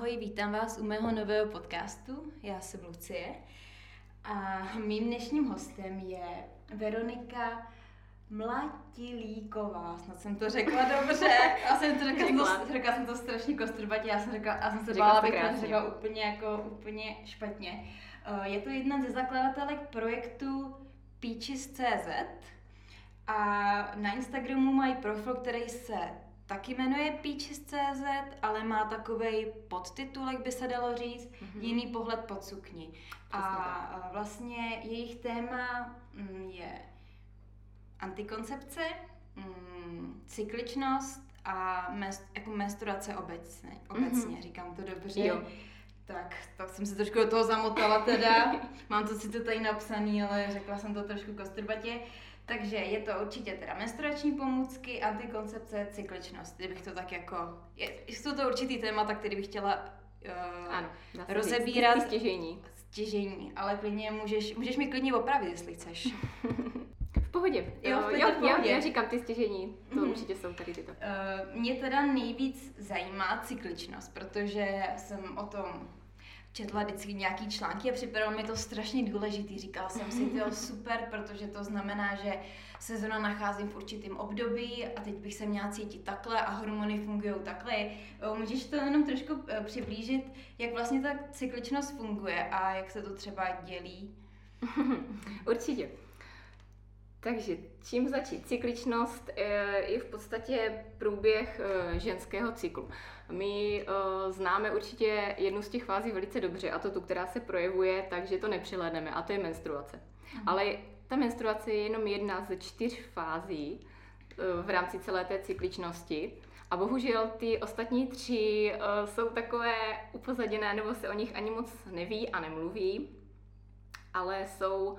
Ahoj, vítám vás u mého nového podcastu. Já jsem Lucie a mým dnešním hostem je Veronika Mlatilíková, snad jsem to řekla dobře. Já jsem to řekla, řekla. To, řekla jsem to strašně kostrbatě, já jsem řekla, já jsem se bála, abych to řekla úplně jako úplně špatně. Eh, je to jedna ze zakladatelek projektu Peaches.cz a na Instagramu mají profil, který se taky jmenuje Peaches.cz, ale má takový podtitulek, by se dalo říct, mm-hmm. jiný pohled pod sukni. A vlastně jejich téma mm, je antikoncepce, mm, cykličnost a mes, jako menstruace obecně, obecně mm-hmm. říkám to dobře. Jo. Tak, tak jsem se trošku do toho zamotala teda. Mám to sice tady napsaný, ale řekla jsem to trošku kostrbatě. Takže je to určitě teda menstruační pomůcky, antikoncepce, cykličnost, kdybych to tak jako... Je, jsou to určitý témata, který bych chtěla uh, ano, rozebírat. Stěžení. Stěžení, ale klidně můžeš, můžeš mi klidně opravit, jestli chceš. v pohodě. Jo, v, jo, v pohodě. Já, já říkám ty stěžení, to mm-hmm. určitě jsou tady tyto. Uh, mě teda nejvíc zajímá cykličnost, protože jsem o tom četla vždycky nějaký články a připadalo mi to strašně důležitý. Říkala jsem si, to super, protože to znamená, že se zrovna nacházím v určitém období a teď bych se měla cítit takhle a hormony fungují takhle. Můžeš to jenom trošku eh, přiblížit, jak vlastně ta cykličnost funguje a jak se to třeba dělí? Určitě. Takže čím začít? Cykličnost je v podstatě průběh eh, ženského cyklu. My eh, známe určitě jednu z těch fází velice dobře, a to tu, která se projevuje tak, že to nepřilédneme, a to je menstruace. Mhm. Ale ta menstruace je jenom jedna ze čtyř fází eh, v rámci celé té cykličnosti. A bohužel ty ostatní tři jsou takové upozaděné, nebo se o nich ani moc neví a nemluví, ale jsou,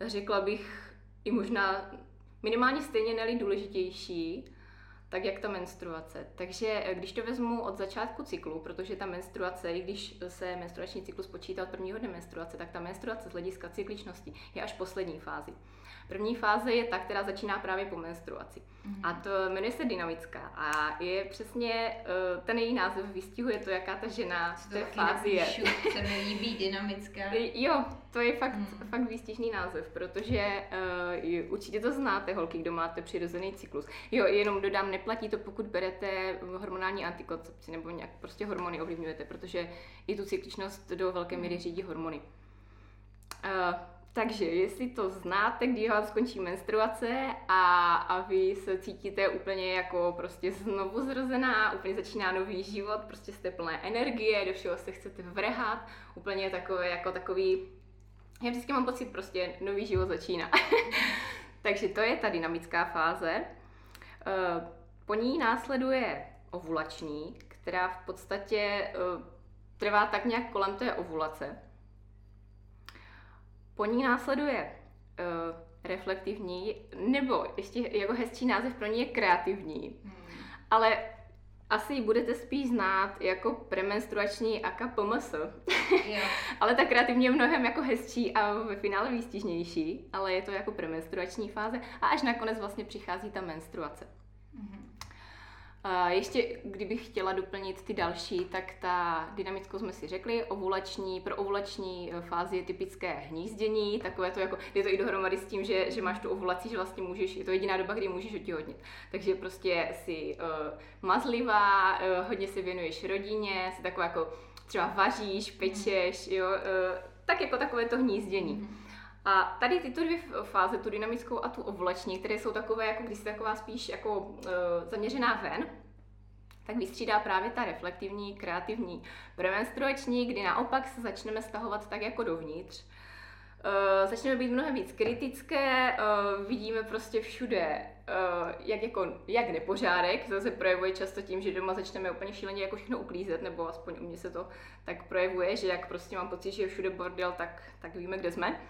řekla bych, i možná minimálně stejně neli důležitější, tak jak ta menstruace. Takže eh, když to vezmu od začátku cyklu, protože ta menstruace, i když se menstruační cyklus počítá od prvního dne menstruace, tak ta menstruace z hlediska cykličnosti je až poslední fázi. První fáze je ta, která začíná právě po menstruaci. Mm-hmm. A to jmenuje se dynamická. A je přesně, eh, ten její název vystihuje to, jaká ta žena v té fázi je. se mi líbí dynamická. Jo, to je fakt, mm. fakt výstižný název, protože uh, určitě to znáte, holky, kdo máte přirozený cyklus. Jo, jenom dodám, neplatí to, pokud berete hormonální antikoncepci nebo nějak prostě hormony ovlivňujete, protože i tu cykličnost do velké míry mhm. řídí hormony. Uh, takže jestli to znáte, kdy vám skončí menstruace a, a vy se cítíte úplně jako prostě znovu zrozená, úplně začíná nový život, prostě jste plné energie, do všeho se chcete vrhat, úplně takové jako takový, já vždycky mám pocit prostě nový život začíná. Takže to je ta dynamická fáze. Eh, po ní následuje ovulační, která v podstatě eh, trvá tak nějak kolem té ovulace. Po ní následuje uh, reflektivní, nebo ještě jako hezčí název pro ní je kreativní. Hmm. Ale asi ji budete spíš znát jako premenstruační aka PMS. ale ta kreativní je mnohem jako hezčí a ve finále výstižnější, ale je to jako premenstruační fáze a až nakonec vlastně přichází ta menstruace. Hmm. A ještě, kdybych chtěla doplnit ty další, tak ta dynamickou jsme si řekli, ovulační, pro ovulační eh, fázi je typické hnízdění, takové to jako, je to i dohromady s tím, že, že máš tu ovulaci, že vlastně můžeš, je to jediná doba, kdy můžeš otěhotnit. Takže prostě si uh, mazlivá, uh, hodně se věnuješ rodině, si taková jako třeba vaříš, pečeš, jo, uh, tak jako takové to hnízdění. Mm-hmm. A tady tyto dvě fáze, tu dynamickou a tu ovulační, které jsou takové, jako když jsi taková spíš jako uh, zaměřená ven, tak vystřídá právě ta reflektivní, kreativní premenstruační, kdy naopak se začneme stahovat tak jako dovnitř. Uh, začneme být mnohem víc kritické, uh, vidíme prostě všude, uh, jak, jako, jak nepořádek, to se projevuje často tím, že doma začneme úplně šíleně jako všechno uklízet, nebo aspoň u mě se to tak projevuje, že jak prostě mám pocit, že je všude bordel, tak, tak víme, kde jsme.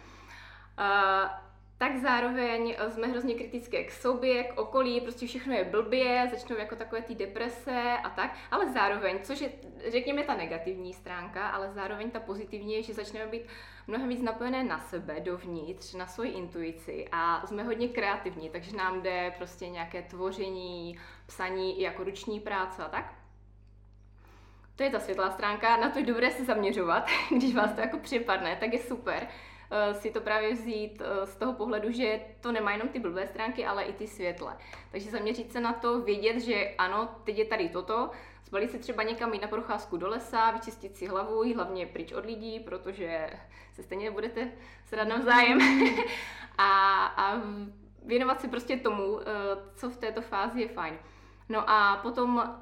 Tak zároveň jsme hrozně kritické k sobě, k okolí, prostě všechno je blbě, začnou jako takové ty deprese a tak, ale zároveň, což je, řekněme, ta negativní stránka, ale zároveň ta pozitivní je, že začneme být mnohem víc napojené na sebe, dovnitř, na svoji intuici. A jsme hodně kreativní, takže nám jde prostě nějaké tvoření, psaní, jako ruční práce a tak. To je ta světlá stránka, na to je dobré se zaměřovat, když vás to jako připadne, tak je super si to právě vzít uh, z toho pohledu, že to nemá jenom ty blbé stránky, ale i ty světle. Takže zaměřit se na to, vědět, že ano, teď je tady toto, zbalit si třeba někam jít na procházku do lesa, vyčistit si hlavu, jít hlavně pryč od lidí, protože se stejně nebudete srát navzájem. a, a věnovat se prostě tomu, uh, co v této fázi je fajn. No a potom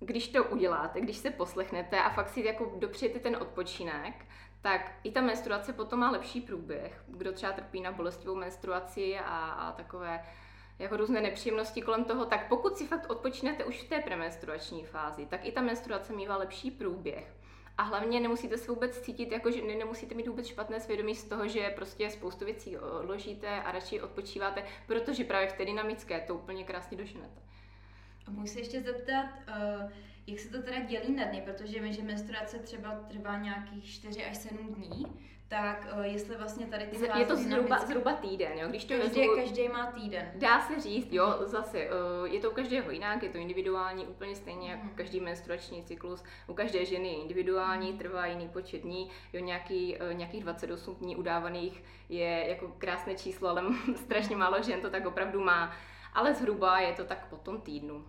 když to uděláte, když se poslechnete a fakt si jako dopřijete ten odpočinek, tak i ta menstruace potom má lepší průběh. Kdo třeba trpí na bolestivou menstruaci a, a takové jako různé nepříjemnosti kolem toho, tak pokud si fakt odpočinete už v té premenstruační fázi, tak i ta menstruace mývá lepší průběh. A hlavně nemusíte se vůbec cítit, jako že nemusíte mít vůbec špatné svědomí z toho, že prostě spoustu věcí odložíte a radši odpočíváte, protože právě v té dynamické to úplně krásně doženete. A můžu se ještě zeptat, uh, jak se to teda dělí na dny, protože vím, že menstruace třeba trvá nějakých 4 až 7 dní, tak uh, jestli vlastně tady ty Je to zhruba, zhruba týden, jo? Když to každý, vezmu, každý má týden. Dá se říct, jo, zase, uh, je to u každého jinak, je to individuální, úplně stejně jako mm. každý menstruační cyklus. U každé ženy je individuální, mhm. trvá jiný počet dní, jo, nějaký, uh, nějakých 28 dní udávaných je jako krásné číslo, ale strašně málo žen to tak opravdu má. Ale zhruba je to tak po tom týdnu.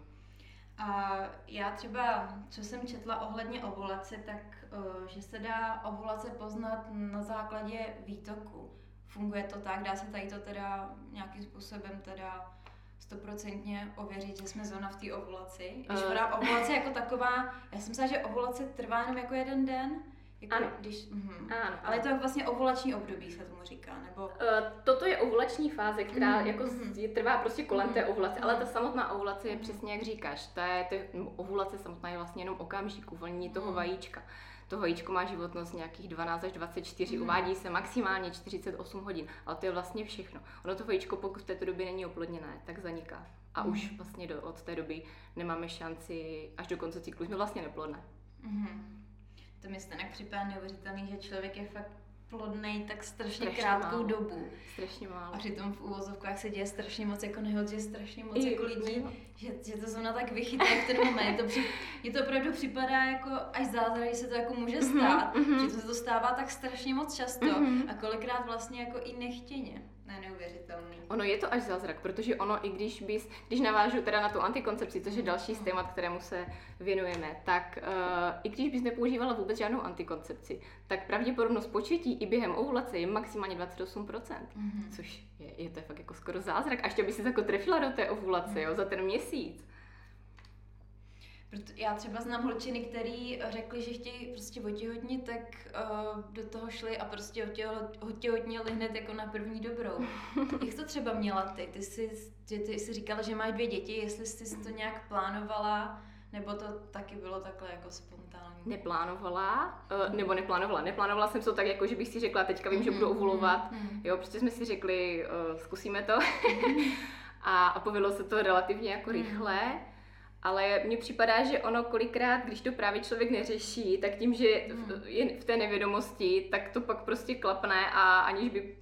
A já třeba, co jsem četla ohledně ovulace, tak uh, že se dá ovulace poznat na základě výtoku. Funguje to tak, dá se tady to teda nějakým způsobem teda stoprocentně ověřit, že jsme zóna v té ovulaci. Když uh. ovulace jako taková, já jsem myslela, že ovulace trvá jenom jako jeden den, jako ano. Když, mm, ano. Ale je to vlastně ovulační období, se tomu říká, nebo? Uh, toto je ovulační fáze, která mm, jako mm. trvá prostě kolem mm, té ovulace, mm. ale ta samotná ovulace je přesně jak říkáš, ta je, je, ovulace samotná je vlastně jenom okamžik uvolnění toho mm. vajíčka. To vajíčko má životnost nějakých 12 až 24, mm. uvádí se maximálně 48 hodin, ale to je vlastně všechno. Ono to vajíčko, pokud v této době není oplodněné, tak zaniká. A mm. už vlastně do, od té doby nemáme šanci až do konce cyklu, jsme vlastně neplodné. Mm. To mi stejně připadá neuvěřitelný, že člověk je fakt plodný tak strašně, strašně krátkou málo. dobu. Strašně málo. A přitom v úvozovkách se děje strašně moc jako nehod, že strašně moc I, jako lidí, že, že to zrovna tak vychytá v ten moment. To při, mně to opravdu připadá jako až zázrak, že se to jako může mhm, stát, mm-hmm. že to se to stává tak strašně moc často mm-hmm. a kolikrát vlastně jako i nechtěně. Ne, neuvěřitelný. Ono je to až zázrak, protože ono, i když bys, když navážu teda na tu antikoncepci, což je další z témat, kterému se věnujeme, tak uh, i když bys nepoužívala vůbec žádnou antikoncepci, tak pravděpodobnost početí i během ovulace je maximálně 28%, mm-hmm. což je, je to fakt jako skoro zázrak. A ještě by si jako trefila do té ovulace, mm-hmm. jo, za ten měsíc. Proto já třeba znám holčiny, který řekli, že chtějí prostě otěhotnit, tak uh, do toho šli a prostě otěhotnili hned jako na první dobrou. Jak to třeba měla ty? Ty jsi, ty, ty jsi říkala, že máš dvě děti, jestli jsi to nějak plánovala, nebo to taky bylo takhle jako spontánní? Neplánovala, uh, nebo neplánovala. Neplánovala jsem to tak, jako že bych si řekla, teďka vím, že budu mhm, ovulovat. Mm-hmm. Jo, prostě jsme si řekli, uh, zkusíme to. A, a povedlo se to relativně jako rychle. Ale mně připadá, že ono kolikrát, když to právě člověk neřeší, tak tím, že hmm. je v té nevědomosti, tak to pak prostě klapne a aniž by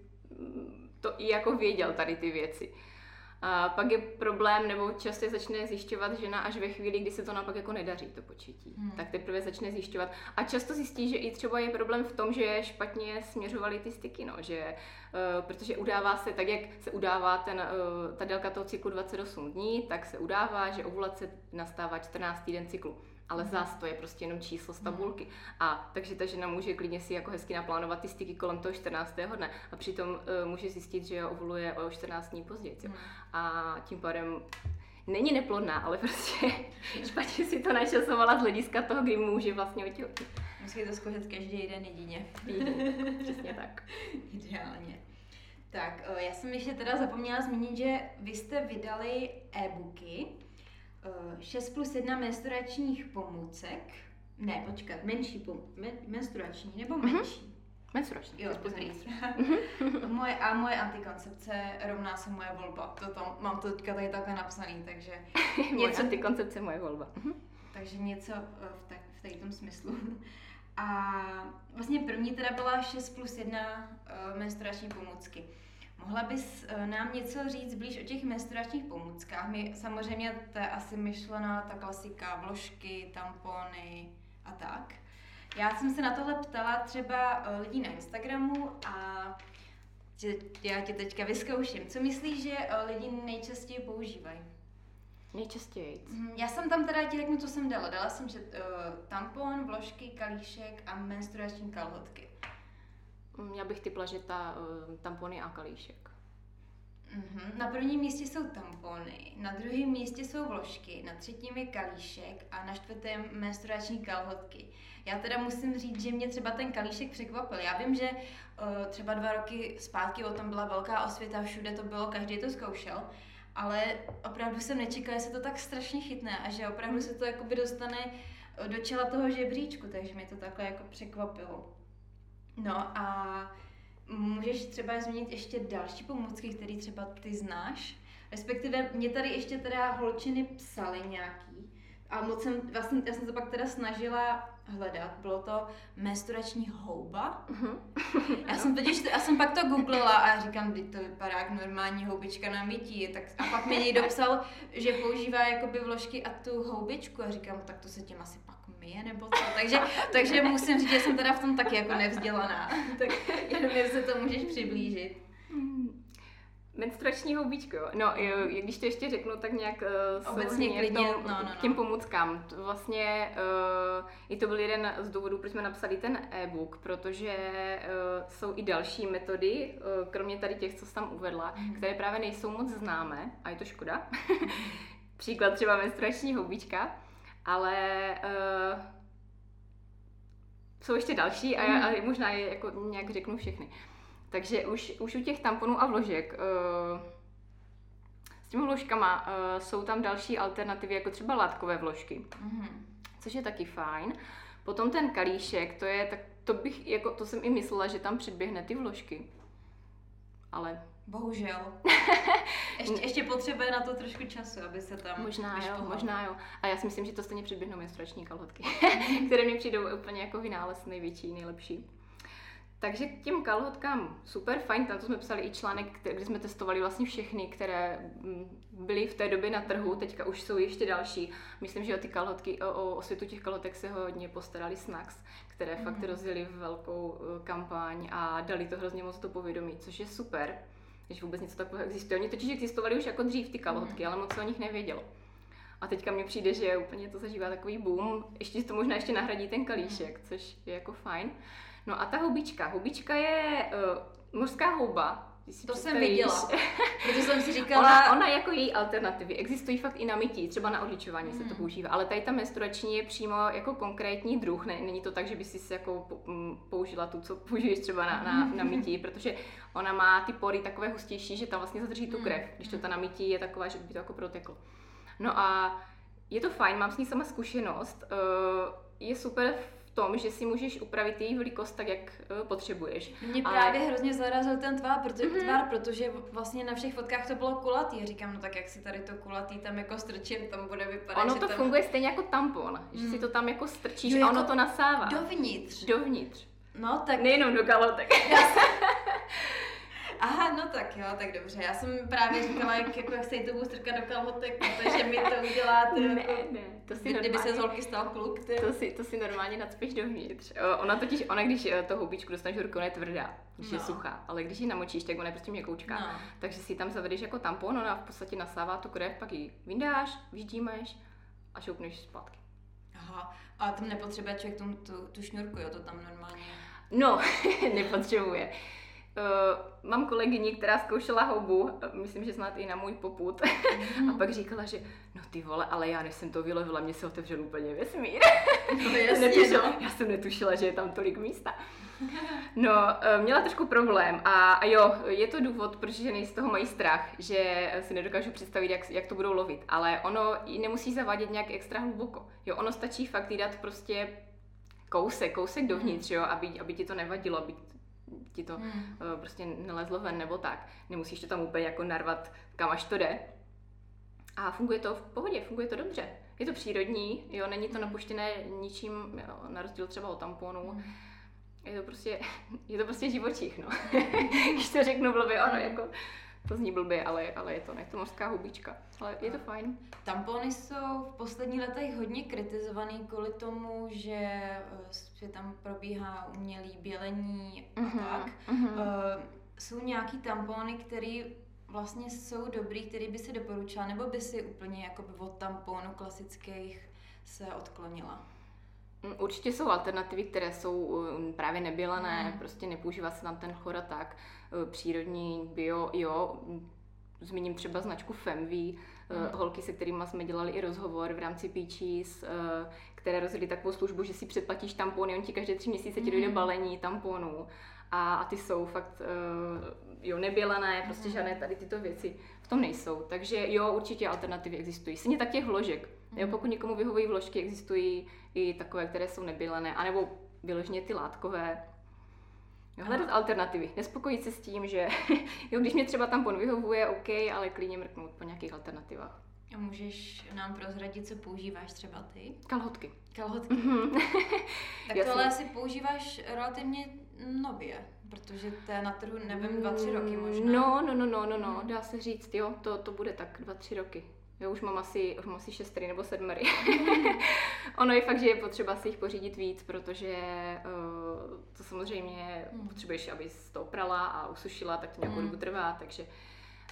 to i jako věděl tady ty věci. A pak je problém, nebo často začne zjišťovat žena až ve chvíli, kdy se to naopak jako nedaří, to početí. Hmm. Tak teprve začne zjišťovat. A často zjistí, že i třeba je problém v tom, že špatně směřovaly ty styky, no, že, uh, protože udává se tak, jak se udává ten, uh, ta délka toho cyklu 28 dní, tak se udává, že ovulace nastává 14 týden cyklu ale zás to je prostě jenom číslo z tabulky. A takže ta žena může klidně si jako hezky naplánovat ty styky kolem toho 14. dne a přitom uh, může zjistit, že ovuluje o 14 dní později. Hmm. A tím pádem není neplodná, ale prostě špatně si to načasovala z hlediska toho, kdy může vlastně otěhotnit. Musí to zkoušet každý jeden jedině. Přesně tak. Ideálně. Tak, eh, já jsem ještě teda zapomněla zmínit, že vy jste vydali e-booky, 6 eh, plus 1 menstruačních pomůcek. Ne, počkat, menší pom- men- menstruační nebo mhm. menší? Mm-hmm. Menstruační. Jo, dobrý. moje, a moje antikoncepce rovná se moje volba. To tam, mám to teďka tady takhle napsaný, takže něco... antikoncepce moje volba. Mhm. takže něco eh, v, tak, v tady tom smyslu. A vlastně první teda byla 6 plus 1 uh, menstruační pomůcky. Mohla bys eh, nám něco říct blíž o těch menstruačních pomůckách? My samozřejmě to je asi myšlená ta klasika, vložky, tampony, a tak. Já jsem se na tohle ptala třeba eh, lidí na Instagramu a já tě teďka vyzkouším. Co myslíš, že eh, lidi nejčastěji používají? Nejčastěji? Mhm, já jsem tam teda ti řeknu, co jsem dala. Dala jsem že, uh, tampon, vložky, kalíšek a menstruační kalhotky. Mm, já bych typla, že ta uh, tampony a kalíšek. Mm-hmm. Na prvním místě jsou tampony, na druhém místě jsou vložky, na třetím je kalíšek a na čtvrtém menstruační kalhotky. Já teda musím říct, že mě třeba ten kalíšek překvapil. Já vím, že uh, třeba dva roky zpátky o tom byla velká osvěta, všude to bylo, každý to zkoušel, ale opravdu jsem nečekala, že se to tak strašně chytne a že opravdu se to jakoby dostane eh, do čela toho žebříčku, takže mě to takhle jako překvapilo. No a můžeš třeba zmínit ještě další pomůcky, které třeba ty znáš? Respektive mě tady ještě teda holčiny psaly nějaký, a moc jsem, vlastně, já jsem to pak teda snažila hledat, bylo to menstruační houba. Uh-huh. já jsem totiž, já jsem pak to googlila a říkám, že to vypadá jak normální houbička na mytí. Tak, a pak mi někdo psal, že používá jakoby vložky a tu houbičku a říkám, tak to se tím asi pak myje nebo co. Takže, takže musím říct, že jsem teda v tom taky jako nevzdělaná. tak jenom se to můžeš přiblížit. Hmm. Menstruační houbičko, no jo, když to ještě řeknu, tak nějak uh, Obecně klidně, tom, no, no, no. k těm pomůckám. Vlastně uh, i to byl jeden z důvodů, proč jsme napsali ten e-book, protože uh, jsou i další metody, uh, kromě tady těch, co jsi tam uvedla, mm. které právě nejsou moc známé a je to škoda. Příklad třeba menstruační houbička, ale uh, jsou ještě další a, já, a možná je jako nějak řeknu všechny. Takže už, už u těch tamponů a vložek uh, s těmi vložkama uh, jsou tam další alternativy, jako třeba látkové vložky, mm-hmm. což je taky fajn. Potom ten kalíšek, to je tak, to bych, jako, to jsem i myslela, že tam předběhne ty vložky. Ale Bohužel. ještě, ještě potřebuje na to trošku času, aby se tam Možná jo, možná jo. A já si myslím, že to stejně předběhnou menstruační kalhotky, které mi přijdou úplně jako vynález největší, nejlepší. Takže k těm kalhotkám super, fajn, tam to jsme psali i článek, kde jsme testovali vlastně všechny, které mm, byly v té době na trhu, teďka už jsou ještě další. Myslím, že o ty kalhotky, o, o světu těch kalhotek se hodně postarali Snacks, které mm. fakt mhm. rozjeli velkou uh, kampaň a dali to hrozně moc do povědomí, což je super, že vůbec něco takového existuje. Oni totiž existovali už jako dřív ty kalhotky, mm. ale moc se o nich nevědělo. A teďka mně přijde, že úplně to zažívá takový boom, ještě to možná ještě nahradí ten kalíšek, což je jako fajn. No a ta houbička. Houbička je uh, mořská houba, to jsem viděla, protože jsem si říkala... Ona, ona jako její alternativy, existují fakt i na mytí, třeba na odličování mm. se to hmm. používá, ale tady ta menstruační je přímo jako konkrétní druh, ne, není to tak, že by si jako použila tu, co použiješ třeba na, na, na mytí, protože ona má ty pory takové hustější, že tam vlastně zadrží tu hmm. krev, když to ta na mytí je taková, že by to jako proteklo. No a je to fajn, mám s ní sama zkušenost, uh, je super tom, že si můžeš upravit její velikost tak, jak uh, potřebuješ. Mě Ale... právě hrozně zarazil ten tvár, protože, mm-hmm. tvár, protože vlastně na všech fotkách to bylo kulatý. Říkám, no tak jak si tady to kulatý tam jako strčím, tam bude vypadat, Ono to tam... funguje stejně jako tampon, mm. že si to tam jako strčíš jo, a ono jako to nasává. Dovnitř. Dovnitř. No tak... Nejenom do kalotek. Aha, no tak jo, tak dobře. Já jsem právě říkala, jak, jako, jak se jí to budu strkat do kalhotek, protože mi to uděláte. Ne, jako, ne, to si Kdyby se z holky stal kluk, ty. To si, to si normálně nadspíš dovnitř. Ona totiž, ona když eh, to houbičku dostaneš do rukou, ona je tvrdá, když no. je suchá, ale když ji namočíš, tak ona je prostě měkoučká. No. Takže si tam zavedeš jako tampon, ona v podstatě nasává tu krev, pak ji vyndáš, vyždímeš a šoupneš zpátky. Aha, a tam nepotřebuje člověk tu, tu, tu šňůrku, jo, to tam normálně... No, nepotřebuje. Uh, mám kolegyni, která zkoušela houbu, myslím, že snad i na můj poput, mm. a pak říkala, že no ty vole, ale já než jsem to vylovila, mě se otevřel úplně vesmír. No, jasně, netušila, no. Já jsem netušila, že je tam tolik místa. No, uh, měla trošku problém a, a jo, je to důvod, proč ženy z toho mají strach, že si nedokážu představit, jak, jak to budou lovit, ale ono ji nemusí zavádět nějak extra hluboko. Jo, ono stačí fakt jí dát prostě kousek, kousek dovnitř, jo, aby, aby ti to nevadilo, aby ti to hmm. uh, prostě nelezlo ven nebo tak. Nemusíš to tam úplně jako narvat, kam až to jde. A funguje to v pohodě, funguje to dobře. Je to přírodní, jo, není to hmm. napuštěné ničím, jo, na rozdíl třeba od tamponu. Hmm. Je to prostě, je to prostě živočích, no. Když to řeknu blbě, ono hmm. jako to zní blbě, ale, ale je to, ne to mořská hubička. Ale je to fajn. Tampony jsou v posledních letech hodně kritizovaný kvůli tomu, že, eh, že tam probíhá umělý bělení a mm-hmm. tak. Mm-hmm. Uh, jsou nějaký tampony, které vlastně jsou dobrý, který by si doporučila, nebo by si úplně jako od tamponu klasických se odklonila? Mm, určitě jsou alternativy, které jsou um, právě nebělené, mm. prostě nepoužívá se tam ten chlor a tak. Uh, přírodní, bio, jo. Zmíním třeba značku Femví, mm. holky, se kterými jsme dělali i rozhovor v rámci Peaches, uh, které rozjeli takovou službu, že si předplatíš tampony, on ti každé tři měsíce ti dojde mm. balení tamponů a, a ty jsou fakt jo, nebělené, prostě mm. žádné tady tyto věci v tom nejsou. Takže jo, určitě alternativy existují. Stejně tak těch vložek. Mm. Jo, pokud někomu vyhovují vložky, existují i takové, které jsou nebělené, anebo vyloženě ty látkové. Jo, hledat Aha. alternativy. Nespokojit se s tím, že jo, když mě třeba tampon vyhovuje, OK, ale klidně mrknout po nějakých alternativách. A můžeš nám prozradit, co používáš třeba ty? Kalhotky. Kalhotky. Mm-hmm. tak tohle asi používáš relativně nově, protože to je na trhu, nevím, dva, tři roky možná. No, no, no, no, no, no, dá se říct, jo, to, to bude tak dva, tři roky. Jo, už mám asi, už mám asi šestry nebo sedmery. ono je fakt, že je potřeba si jich pořídit víc, protože uh, to samozřejmě mm. potřebuješ, aby to oprala a usušila, tak to nějakou mm. dobu trvá, takže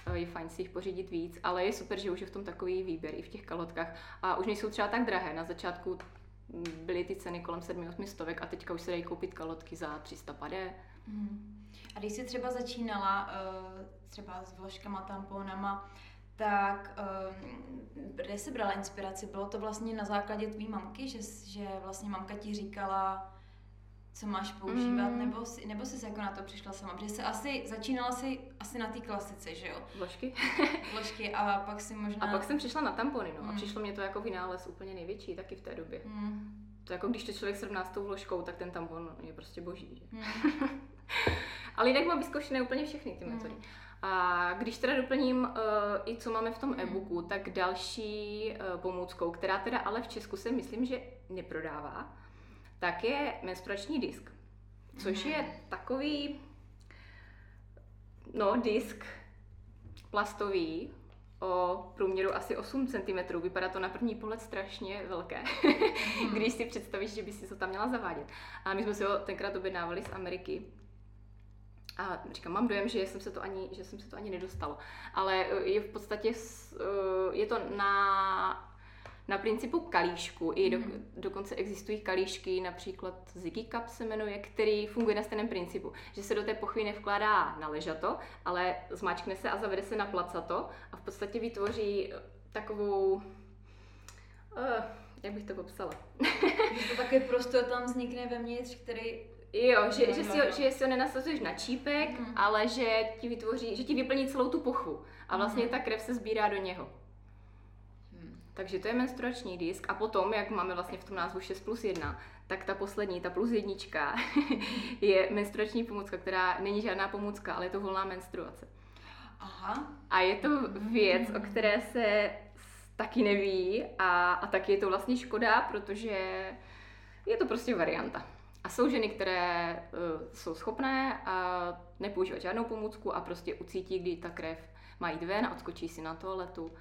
uh, je fajn si jich pořídit víc, ale je super, že už je v tom takový výběr i v těch kalotkách a už nejsou třeba tak drahé. Na začátku byly ty ceny kolem 7-8 stovek a teďka už se dají koupit kalotky za 300 padé. Mm. A když jsi třeba začínala uh, třeba s vložkama, tamponama, tak um, kde jsi brala inspiraci? Bylo to vlastně na základě tvý mamky, že, že vlastně mamka ti říkala, co máš používat, mm. nebo, si, nebo jsi jako na to přišla sama? Protože se asi, začínala si asi na té klasice, že jo? Vložky. Vložky a pak si možná... A pak jsem přišla na tampony, no. Mm. A přišlo mě to jako vynález úplně největší taky v té době. Mm. To jako když to člověk srovná s tou vložkou, tak ten tampon je prostě boží. Že? Mm. Ale jinak mám vyzkoušené úplně všechny ty metody. Mm. A když teda doplním uh, i co máme v tom mm. e-booku, tak další uh, pomůckou, která teda ale v Česku se myslím, že neprodává, tak je menstruační disk. Což mm. je takový, no, disk plastový, o průměru asi 8 cm. Vypadá to na první pohled strašně velké, mm. když si představíš, že by si to tam měla zavádět. A my jsme si ho tenkrát objednávali z Ameriky a říkám, mám dojem, že jsem se to ani, že jsem se to ani nedostalo. Ale e, je v podstatě, e, je to na na principu kalíšku. I do, mm. dokonce existují kalíšky, například Ziggy Cup se jmenuje, který funguje na stejném principu, že se do té pochvy nevkládá na ležato, ale zmáčkne se a zavede se na placato a v podstatě vytvoří takovou, uh, jak bych to popsala? že to takový prostor tam vznikne vevnitř, který Jo, že, no, že, si ho, že si ho nenasazuješ na čípek, mm. ale že ti vytvoří, že ti vyplní celou tu pochvu a vlastně mm. ta krev se sbírá do něho. Mm. Takže to je menstruační disk a potom, jak máme vlastně v tom názvu 6 plus 1, tak ta poslední, ta plus jednička, je menstruační pomůcka, která není žádná pomůcka, ale je to volná menstruace. Aha. A je to věc, o které se taky neví a, a taky je to vlastně škoda, protože je to prostě varianta. A jsou ženy, které uh, jsou schopné a nepoužívat žádnou pomůcku a prostě ucítí, kdy ta krev má jít ven a odskočí si na toaletu.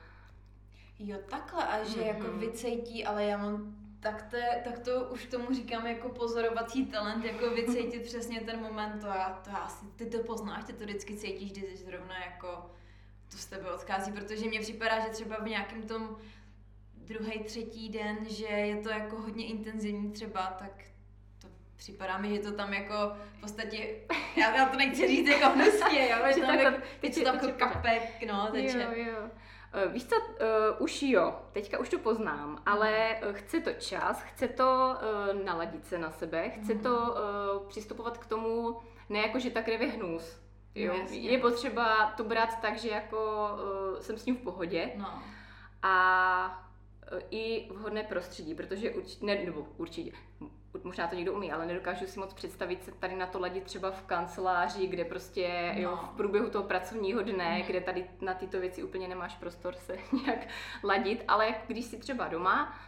Jo, takhle, a že mm-hmm. jako mhm. vycejtí, ale já mám tak to, tak to už tomu říkám jako pozorovací talent, jako vycítit přesně ten moment, to, já, to já asi, ty to poznáš, ty to vždycky cítíš, když zrovna jako to z tebe odchází, protože mně připadá, že třeba v nějakém tom druhý, třetí den, že je to jako hodně intenzivní třeba, tak připadá mi, že to tam jako v podstatě, já, já to nechci říct jako hnusně, jo, že tam, jako, teď tam jako kapek, no, teče. Jo, jo. Uh, víš co, uh, už jo, teďka už to poznám, ale uh, chce to čas, chce to uh, naladit se na sebe, chce mm. to uh, přistupovat k tomu, ne jako, že ta krev je hnus. Jo? Je potřeba to brát tak, že jako uh, jsem s ním v pohodě. No. A i vhodné prostředí, protože určitě, ne, nebo určitě, možná to někdo umí, ale nedokážu si moc představit se tady na to ladit třeba v kanceláři, kde prostě no. jo, v průběhu toho pracovního dne, mm. kde tady na tyto věci úplně nemáš prostor se nějak ladit, ale když si třeba doma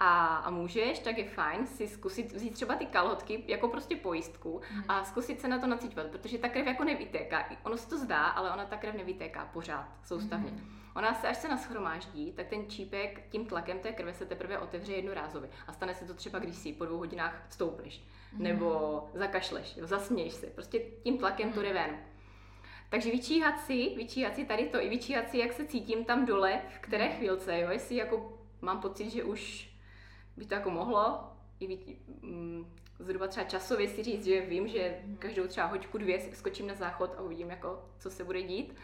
a, a můžeš, tak je fajn si zkusit vzít třeba ty kalhotky jako prostě pojistku hmm. a zkusit se na to nacítvat, protože ta krev jako nevytéká. Ono se to zdá, ale ona ta krev nevytéká pořád soustavně. Hmm. Ona se, až se naschromáždí, tak ten čípek tím tlakem té krve se teprve otevře jednorázově. A stane se to třeba, když si po dvou hodinách stoupneš, hmm. nebo zakašleš, jo, zasměješ se. Prostě tím tlakem hmm. to jde ven. Takže vyčíhat si, vyčíhat si tady to i vyčíhat si, jak se cítím tam dole, v které hmm. chvílce, jo, jestli jako mám pocit, že už by to jako mohlo, i vy, mm, zhruba třeba časově si říct, že vím, že mhm. každou třeba hoďku, dvě skočím na záchod a uvidím, jako, co se bude dít.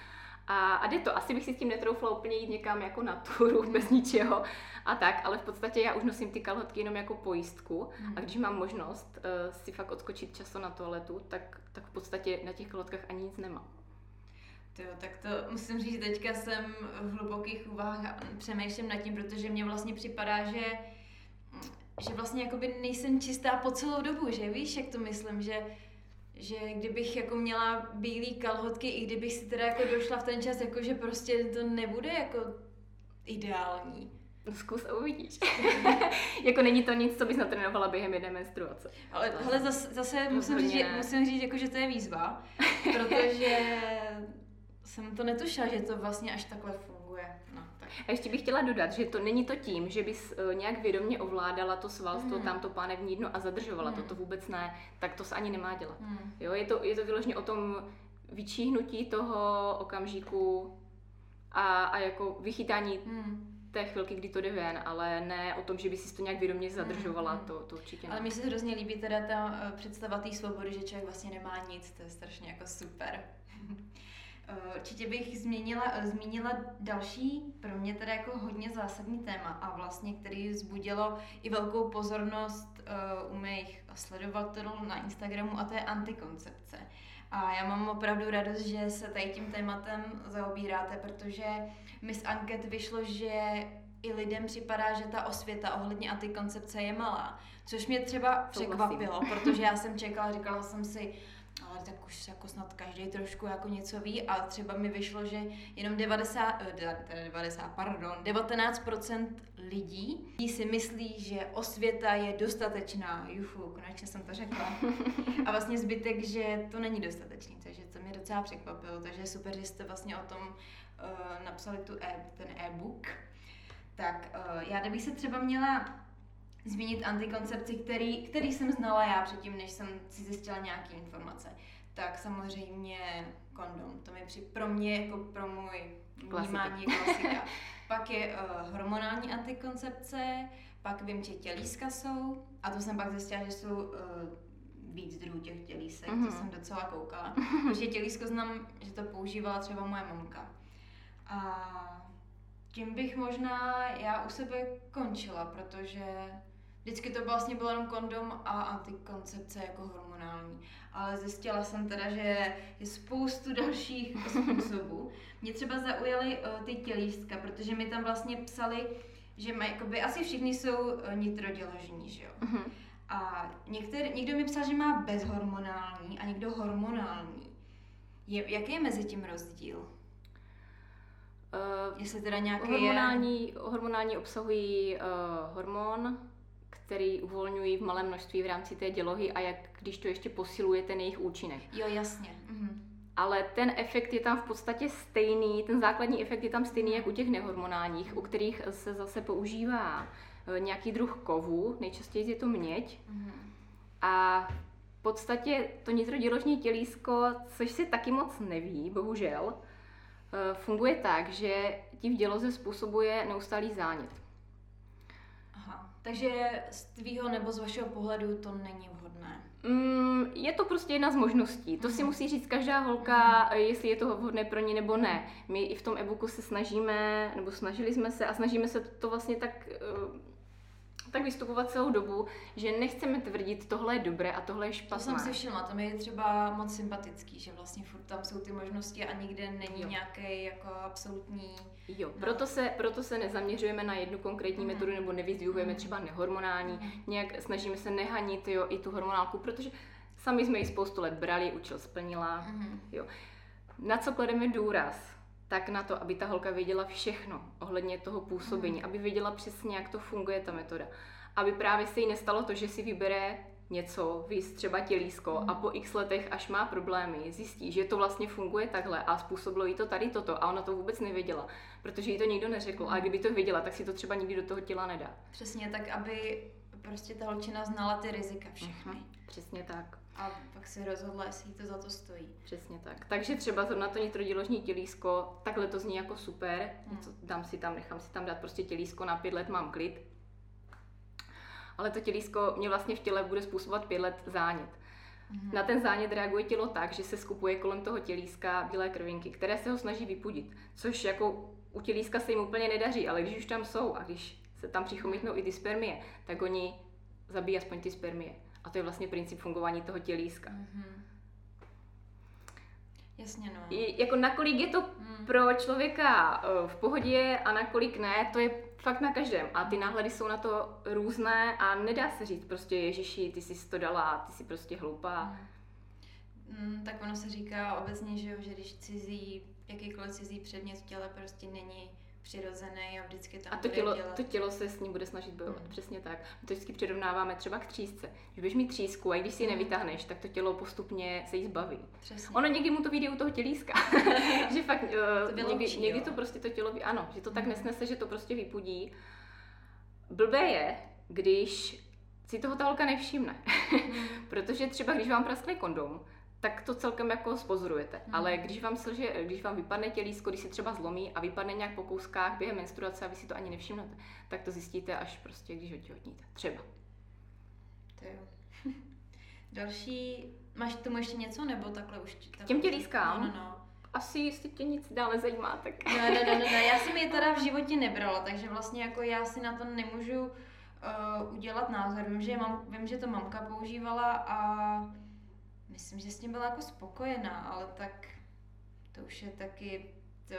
A, a jde to, asi bych si s tím netroufla úplně jít někam jako na turu mhm. bez ničeho a tak, ale v podstatě já už nosím ty kalhotky jenom jako pojistku a mhm. když mám možnost uh, si fakt odskočit často na toaletu, tak, tak v podstatě na těch kalhotkách ani nic nemám. Jo, tak to musím říct, teďka jsem v hlubokých úvahách a přemýšlím nad tím, protože mně vlastně připadá, že že vlastně jakoby nejsem čistá po celou dobu, že víš, jak to myslím, že že kdybych jako měla bílé kalhotky, i kdybych si teda jako došla v ten čas, jako že prostě to nebude jako ideální. No zkus a uvidíš. jako není to nic, co bys natrénovala během jedné menstruace. Ale, ale zase, zase musím, říct, musím říct, jako, že to je výzva, protože jsem to netušila, že to vlastně až takhle funguje. No. A ještě bych chtěla dodat, že to není to tím, že bys uh, nějak vědomě ovládala to svalstvo, mm. tamto pánevní dno a zadržovala mm. to, to vůbec ne, tak to se ani nemá dělat. Mm. Jo, je to, je to vyloženě o tom vyčíhnutí toho okamžiku a, a jako vychytání mm té chvilky, kdy to jde ven, ale ne o tom, že by si to nějak vědomě zadržovala, mm, to, to určitě ne. Ale mi se hrozně líbí teda ta uh, představa té svobody, že člověk vlastně nemá nic, to je strašně jako super. Eh, určitě bych změnila, eh, zmínila další, pro mě teda jako hodně zásadní téma a vlastně, který vzbudilo i velkou pozornost uh, u mých sledovatelů na Instagramu a to je antikoncepce. A já mám opravdu radost, že se tady tím tématem zaobíráte, protože mi z anket vyšlo, že i lidem připadá, že ta osvěta ohledně antikoncepce je malá. Což mě třeba překvapilo, protože já jsem čekala, říkala jsem si, ale tak už jako snad každý trošku jako něco ví a třeba mi vyšlo, že jenom 90, eh, teda 90 pardon, 19% lidí si myslí, že osvěta je dostatečná. Jufu, konečně jsem to řekla. A vlastně zbytek, že to není dostatečný, takže to mě docela překvapilo, takže super, že jste vlastně o tom uh, napsali tu e, ten e-book. Tak uh, já kdybych se třeba měla zmínit antikoncepci, který, který jsem znala já předtím, než jsem si zjistila nějaké informace. Tak samozřejmě kondom. To mi při, pro mě, jako pro můj vnímání klasika. pak je uh, hormonální antikoncepce, pak vím, že tělíska jsou, a to jsem pak zjistila, že jsou uh, víc druhů těch tělísek, mm-hmm. to jsem docela koukala. Protože tělísko znám, že to používala třeba moje mamka. A tím bych možná já u sebe končila, protože Vždycky to vlastně bylo jenom kondom a antikoncepce jako hormonální. Ale zjistila jsem teda, že je spoustu dalších způsobů. Mě třeba zaujaly uh, ty tělístka, protože mi tam vlastně psali, že mají, jakoby, asi všichni jsou uh, nitroděložní, že jo? Uh-huh. A některý, někdo mi psal, že má bezhormonální a někdo hormonální. Je, jaký je mezi tím rozdíl? Uh, Jestli teda nějaký hormonální, je... hormonální obsahují uh, hormon, který uvolňují v malém množství v rámci té dělohy a jak když to ještě posiluje ten jejich účinek. Jo, jasně. Mhm. Ale ten efekt je tam v podstatě stejný, ten základní efekt je tam stejný jak u těch nehormonálních, u kterých se zase používá e, nějaký druh kovu, nejčastěji je to měď. Mhm. A v podstatě to nitroděložní tělísko, což se taky moc neví, bohužel, e, funguje tak, že ti v děloze způsobuje neustálý zánět. Takže z tvýho nebo z vašeho pohledu to není vhodné? Mm, je to prostě jedna z možností. To si mhm. musí říct každá holka, mm. jestli je to vhodné pro ní nebo ne. My i v tom e-booku se snažíme, nebo snažili jsme se a snažíme se to vlastně tak uh, tak vystupovat celou dobu, že nechceme tvrdit, tohle je dobré a tohle je špatné. To jsem si všimla, to mi je třeba moc sympatický, že vlastně furt tam jsou ty možnosti a nikde není jo. nějaký jako absolutní... Jo, no. proto, se, proto se nezaměřujeme na jednu konkrétní mm. metodu nebo nevyzdvihujeme mm. třeba nehormonální, mm. nějak snažíme se nehanit jo, i tu hormonálku, protože sami jsme ji spoustu let brali, učil splnila. Mm. Jo. Na co klademe důraz? Tak na to, aby ta holka věděla všechno ohledně toho působení, mm. aby věděla přesně, jak to funguje ta metoda. Aby právě se jí nestalo to, že si vybere něco, víc třeba tělísko mm. a po x letech, až má problémy, zjistí, že to vlastně funguje takhle a způsobilo jí to tady toto a ona to vůbec nevěděla, protože jí to nikdo neřekl. Mm. A kdyby to věděla, tak si to třeba nikdy do toho těla nedá. Přesně tak, aby prostě ta holčina znala ty rizika všechny. Mm. Přesně tak. A pak si rozhodla, jestli jí to za to stojí. Přesně tak. Takže třeba to na to nitrodiložní tělísko, takhle to zní jako super, mm. něco dám si tam, nechám si tam dát prostě tělísko na pět let, mám klid, ale to tělísko mě vlastně v těle bude způsobovat pět let zánět. Mm-hmm. Na ten zánět reaguje tělo tak, že se skupuje kolem toho tělíska bílé krvinky, které se ho snaží vypudit, což jako u tělíska se jim úplně nedaří, ale když už tam jsou a když se tam přichomítnou i ty spermie, tak oni zabíjí aspoň ty spermie. A to je vlastně princip fungování toho tělíska. Mm-hmm. Jasně, no. I, jako nakolik je to mm. pro člověka uh, v pohodě a nakolik ne, to je fakt na každém. A ty náhledy jsou na to různé a nedá se říct prostě Ježíši, ty jsi to dala, ty jsi prostě hloupá. Mm. Mm, tak ono se říká obecně, že, jo, že když cizí, jakýkoliv cizí předmět v těle prostě není přirozený a vždycky tam A to tělo, dělat. to tělo se s ním bude snažit bojovat, mm. přesně tak. My to vždycky přirovnáváme třeba k třísce. Když budeš mít třísku a když si ji mm. nevytáhneš, tak to tělo postupně se jí zbaví. Přesně. Ono někdy mu to vyjde u toho tělíska. že fakt uh, to někdy, lepší, někdy to prostě to tělo, ano, že to tak mm. nesnese, že to prostě vypudí. Blbé je, když si toho ta holka nevšimne. mm. Protože třeba když vám praskne kondom, tak to celkem jako spozorujete. Hmm. Ale když vám, selže, když vám vypadne tělísko, když se třeba zlomí a vypadne nějak po kouskách během menstruace a vy si to ani nevšimnete, tak to zjistíte až prostě, když ho těhotníte. Třeba. To jo. Další, máš k tomu ještě něco, nebo takhle už? Takhle těm tělískám? No, no, no. Asi jestli tě nic dál nezajímá, tak... No, no, no, no, no, já jsem je teda v životě nebrala, takže vlastně jako já si na to nemůžu uh, udělat názor. Vím, že, mám, vím, že to mamka používala a myslím, že s tím byla jako spokojená, ale tak to už je taky to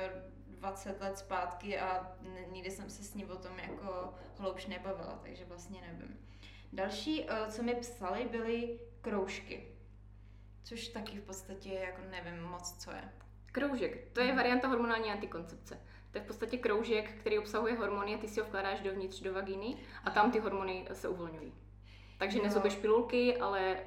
20 let zpátky a nikdy jsem se s ní o tom jako hloubš nebavila, takže vlastně nevím. Další, eh, co mi psali, byly kroužky. Což taky v podstatě jako nevím moc, co je. Kroužek, to je mhm. varianta hormonální antikoncepce. To je v podstatě kroužek, který obsahuje hormony a ty si ho vkládáš dovnitř do vagíny a tam ty hormony se uvolňují. Takže nezobeš pilulky, ale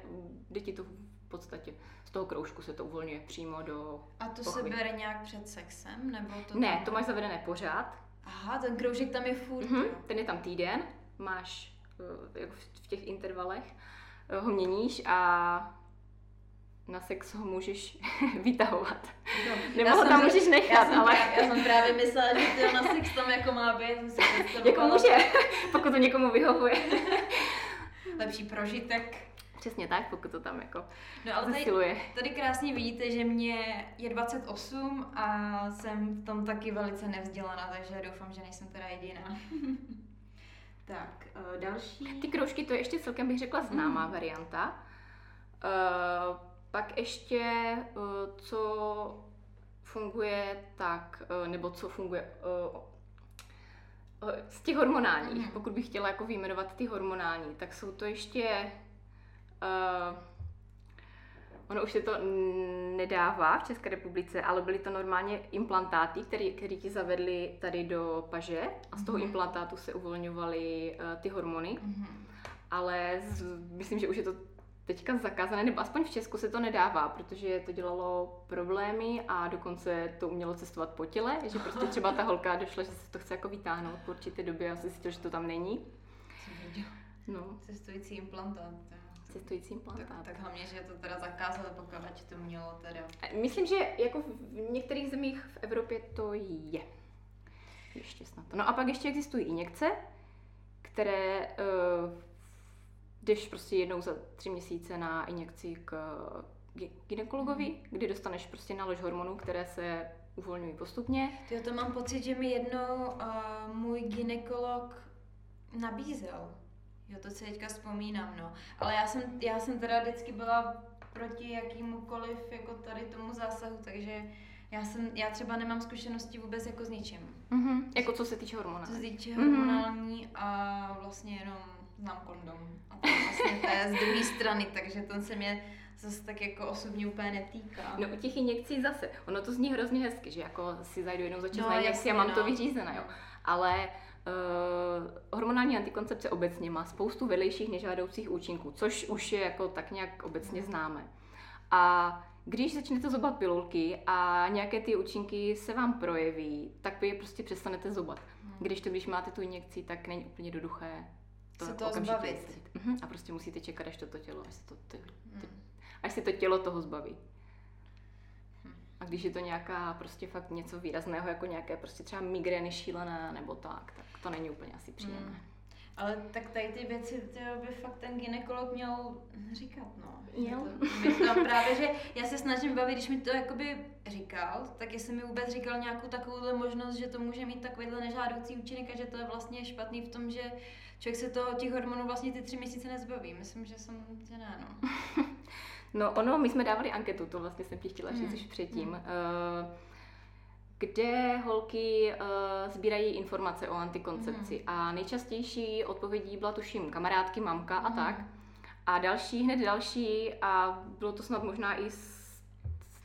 jde ti to podstatě z toho kroužku se to uvolňuje přímo do A to pochvy. se bere nějak před sexem? Nebo to ne, tam... to máš zavedené pořád. Aha, ten kroužek tam je furt. Mm-hmm, ten je tam týden, máš jako v těch intervalech, uh, ho měníš a na sex ho můžeš vytahovat. No, Nebo ho tam můžeš nechat, já jsem ale... Právě, já jsem právě myslela, že to na sex tam jako má být. jako může, pokud to někomu vyhovuje. Lepší prožitek. Přesně tak, pokud to tam jako no, ale tady, tady krásně vidíte, že mě je 28 a jsem v tom taky velice nevzdělaná, takže doufám, že nejsem teda jediná. tak, uh, další. Ty kroužky, to je ještě celkem bych řekla známá mm. varianta. Uh, pak ještě, uh, co funguje tak, uh, nebo co funguje z těch hormonálních, mm. pokud bych chtěla jako vyjmenovat ty hormonální, tak jsou to ještě Uh, ono už se to nedává v České republice, ale byly to normálně implantáty, které, ti zavedli tady do paže a z toho mm-hmm. implantátu se uvolňovaly uh, ty hormony. Mm-hmm. Ale z, myslím, že už je to teďka zakázané, nebo aspoň v Česku se to nedává, protože to dělalo problémy a dokonce to umělo cestovat po těle, že prostě třeba ta holka došla, že se to chce jako vytáhnout po určité době a si zjistil, že to tam není. No. Cestující implantát cestující implantát. Tak, tak hlavně, že to teda zakázali, pokud to mělo teda. Myslím, že jako v některých zemích v Evropě to je. Ještě snad. No a pak ještě existují injekce, které uh, jdeš prostě jednou za tři měsíce na injekci k ginekologovi, mm. kdy dostaneš prostě nalož hormonů, které se uvolňují postupně. Jo, to mám pocit, že mi jednou uh, můj ginekolog nabízel. Jo, to si teďka vzpomínám, no. Ale já jsem, já jsem teda vždycky byla proti jakýmukoliv jako tady tomu zásahu, takže já, jsem, já třeba nemám zkušenosti vůbec jako s ničím. Mm-hmm. Jako co se týče hormonální. Co se týče mm-hmm. hormonální a vlastně jenom znám kondom. A to vlastně to je z druhé strany, takže ten se mě zase tak jako osobně úplně netýká. No u těch injekcí zase, ono to zní hrozně hezky, že jako si zajdu jednou za čas no, na injekci a mám no. to vyřízené, jo. Ale Uh, hormonální antikoncepce obecně má spoustu vedlejších nežádoucích účinků, což už je jako tak nějak obecně známe. A když začnete zobat pilulky a nějaké ty účinky se vám projeví, tak vy je prostě přestanete zobat. Hmm. Když to, když máte tu injekci, tak není úplně jednoduché to se to zbavit. Uh-huh. A prostě musíte čekat, až to, to tělo, až, to, ty, ty, hmm. až se to tělo toho zbaví. Hmm. A když je to nějaká prostě fakt něco výrazného, jako nějaké prostě třeba migrény šílené nebo tak, tak to není úplně asi příjemné. Hmm. Ale tak tady ty věci by fakt ten ginekolog měl říkat, no. Měl? To, to právě, že já se snažím bavit, když mi to jakoby říkal, tak jestli mi vůbec říkal nějakou takovouhle možnost, že to může mít takovýhle nežádoucí účinek a že to je vlastně špatný v tom, že člověk se to těch hormonů vlastně ty tři měsíce nezbaví. Myslím, že jsem, že ne, no. no ono, my jsme dávali anketu, to vlastně jsem ti chtěla říct hmm. předtím. Hmm. Uh, kde holky uh, sbírají informace o antikoncepci. Mm. A nejčastější odpovědí byla tuším kamarádky, mamka mm. a tak. A další, hned další, a bylo to snad možná i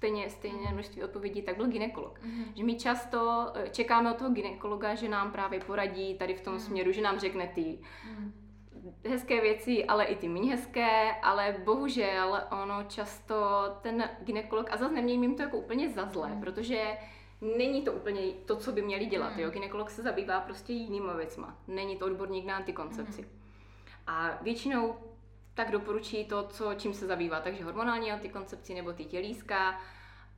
stejně, stejně množství odpovědí, tak byl ginekolog. Mm. Že my často eh, čekáme od toho ginekologa, že nám právě poradí tady v tom mm. směru, že nám řekne ty mm. hezké věci, ale i ty méně hezké, ale bohužel ono často ten ginekolog, a zase nemějím jim to jako úplně za zlé, mm. protože není to úplně to, co by měli dělat. Mm. Jo? Ginekolog se zabývá prostě jinýma věcma. Není to odborník na antikoncepci. Mm. A většinou tak doporučí to, co, čím se zabývá. Takže hormonální antikoncepci nebo ty tělíska,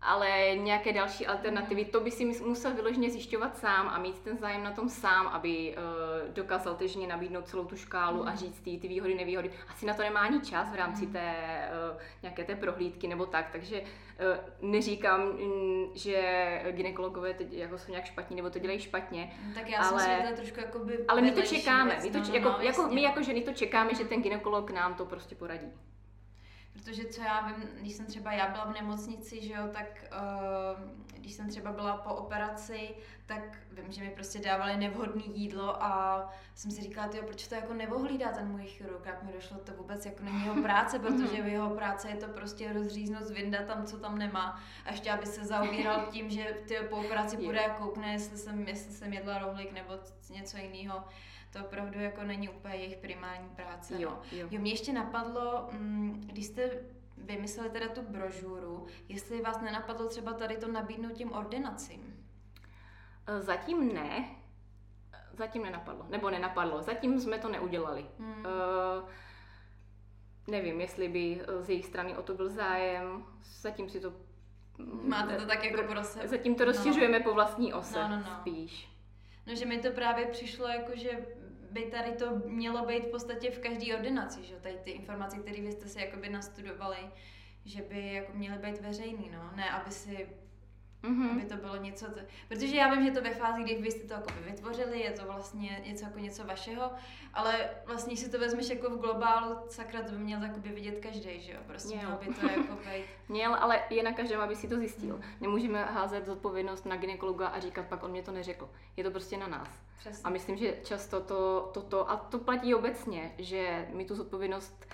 ale nějaké další alternativy, to by si musel vyloženě zjišťovat sám a mít ten zájem na tom sám, aby uh, dokázal težně nabídnout celou tu škálu mm. a říct ty, ty výhody, nevýhody. Asi na to nemá ani čas v rámci mm. té uh, nějaké té prohlídky nebo tak, takže uh, neříkám, mm, že ginekologové teď jako jsou nějak špatní nebo to dělají špatně. Tak já ale, jsem si to trošku jakoby Ale my to čekáme, věc, my to, no, jako, no, jako, my jako ženy to čekáme, že ten ginekolog nám to prostě poradí. Protože co já vím, když jsem třeba já byla v nemocnici, že jo, tak uh, když jsem třeba byla po operaci, tak vím, že mi prostě dávali nevhodné jídlo a jsem si říkala, tyjo, proč to jako nevohlídá ten můj chirurg, jak mi došlo, to vůbec jako není jeho práce, protože v jeho práce je to prostě rozříznout, zvyndat tam, co tam nemá. A ještě aby se zaobíral tím, že ty po operaci bude a koukne, jestli jsem, jestli jsem jedla rohlík nebo něco jiného to opravdu jako není úplně jejich primární práce. Jo, jo. jo mě ještě napadlo, mm, když jste vymysleli teda tu brožuru, jestli vás nenapadlo třeba tady to nabídnout těm ordinacím? E, zatím ne. Zatím nenapadlo. Nebo nenapadlo. Zatím jsme to neudělali. Hmm. Uh, nevím, jestli by z jejich strany o to byl zájem. Zatím si to... Máte to tak jako prostě... Zatím to rozšiřujeme no. po vlastní ose no, no, no. spíš. No, že mi to právě přišlo jako, že by tady to mělo být v podstatě v každé ordinaci, že tady ty informace, které vy jste si jakoby nastudovali, že by jako měly být veřejný, no, ne aby si Mm-hmm. Aby to bylo něco, to, protože já vím, že to ve fázi, kdy vy jste to jako vytvořili, je to vlastně něco jako něco vašeho, ale vlastně, když si to vezmeš jako v globálu, sakra, to by měl by vidět každý, že jo, prostě měl by to jako být. Měl, ale je na každém, aby si to zjistil. Mm. Nemůžeme házet zodpovědnost na ginekologa a říkat, pak on mě to neřekl. Je to prostě na nás. Přesně. A myslím, že často to, to, to, a to platí obecně, že my tu zodpovědnost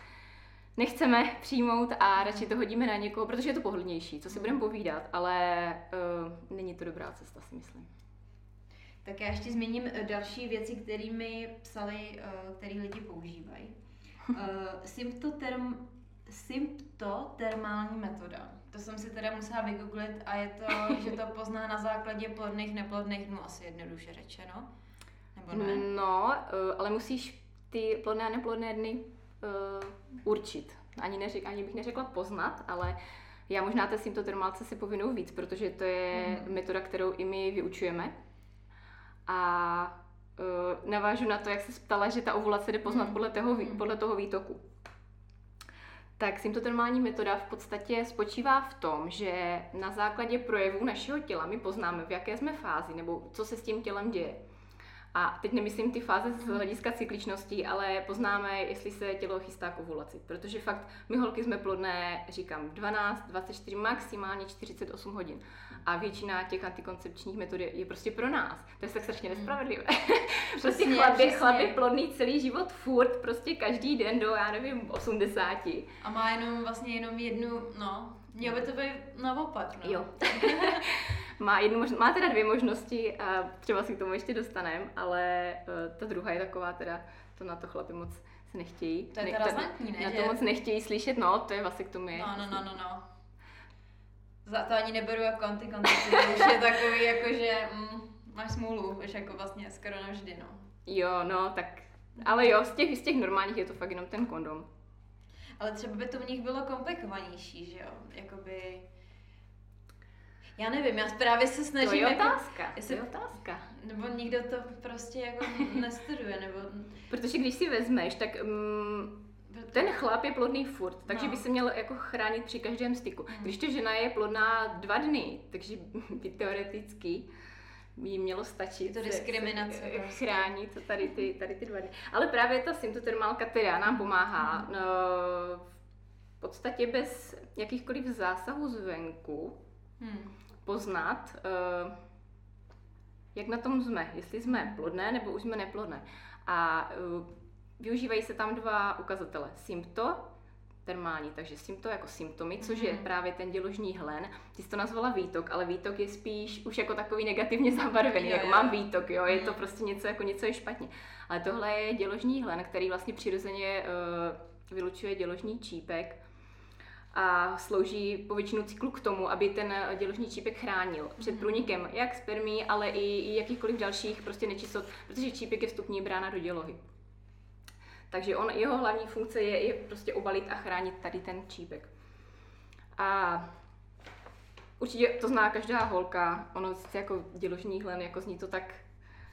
nechceme přijmout a radši to hodíme na někoho, protože je to pohodlnější, co si budeme povídat, ale uh, není to dobrá cesta, si myslím. Tak já ještě zmíním eh, další věci, kterými psali, uh, který lidi používají. Symptoterm, symptotermální metoda. To jsem si teda musela vygooglit a je to, že to pozná na základě plodných, neplodných dnů, asi jednoduše řečeno. Nebo ne? No, ale musíš ty plodné a neplodné dny uh, určit. Ani, neřek, ani bych neřekla poznat, ale já možná té symptotermálce si povinu víc, protože to je mm. metoda, kterou i my vyučujeme. A uh, navážu na to, jak se ptala, že ta ovulace jde poznat mm. podle, toho, mm. podle toho výtoku. Tak symptotermální metoda v podstatě spočívá v tom, že na základě projevů našeho těla my poznáme, v jaké jsme fázi nebo co se s tím tělem děje. A teď nemyslím ty fáze z hlediska cykličnosti, ale poznáme, jestli se tělo chystá k ovulaci. Protože fakt, my holky jsme plodné, říkám, 12, 24, maximálně 48 hodin. A většina těch antikoncepčních metod je, je prostě pro nás. To je tak strašně hmm. nespravedlivé. prostě chlap je, chlap je plodný celý život furt, prostě každý den do, já nevím, 80. A má jenom vlastně jenom jednu, no, Mělo by to být naopak, no. Jo. má, jednu možnost, má teda dvě možnosti a třeba si k tomu ještě dostaneme, ale uh, ta druhá je taková teda, to na to chlapi moc se nechtějí. To je teda razantní, ne? Na to moc nechtějí slyšet, no, to je vasektomie. No, no, no, no, no. Za to ani neberu jako antikoncepci, už je takový jako, že mm, máš smůlu, už jako vlastně skoro navždy, no. Jo, no, tak, ale jo, z těch, z těch normálních je to fakt jenom ten kondom. Ale třeba by to u nich bylo komplikovanější, že jo? Jakoby... Já nevím, já právě se snažím... To je jako, otázka, jestli, to je otázka. Nebo nikdo to prostě jako nestuduje, nebo... Protože když si vezmeš, tak um, ten chlap je plodný furt, takže no. by se měl jako chránit při každém styku. Mm. Když to žena je plodná dva dny, takže by teoreticky jí mělo stačit. Je to diskriminace. Se, prostě. chránit tady ty, tady ty dva dny. Ale právě ta symptotermálka, která nám pomáhá no, v podstatě bez jakýchkoliv zásahů zvenku hmm. Poznat, uh, jak na tom jsme, jestli jsme plodné nebo už jsme neplodné. A uh, využívají se tam dva ukazatele. Sympto termální, takže sympto jako symptomy, což je mhm. právě ten děložní hlen. Ty jsi to nazvala výtok, ale výtok je spíš už jako takový negativně zabarvený, jo, jako jo. mám výtok, jo, je to mhm. prostě něco jako něco je špatně. Ale tohle je děložní hlen, který vlastně přirozeně uh, vylučuje děložní čípek a slouží po většinu cyklu k tomu, aby ten děložní čípek chránil před mhm. průnikem jak spermí, ale i, jakýchkoliv dalších prostě nečistot, protože čípek je vstupní brána do dělohy. Takže on, jeho hlavní funkce je, je prostě obalit a chránit tady ten čípek. A určitě to zná každá holka, ono se jako děložní hlen, jako zní to tak,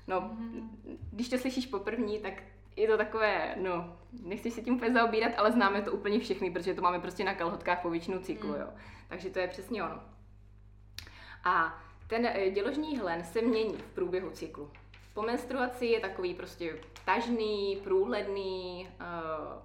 no, mm-hmm. když to slyšíš poprvní, tak je to takové, no, nechci se tím úplně zaobírat, ale známe to úplně všechny, protože to máme prostě na kalhotkách po většinu cyklu, mm. jo. Takže to je přesně ono. A ten eh, děložní hlen se mění v průběhu cyklu. Po menstruaci je takový prostě tažný, průhledný, uh,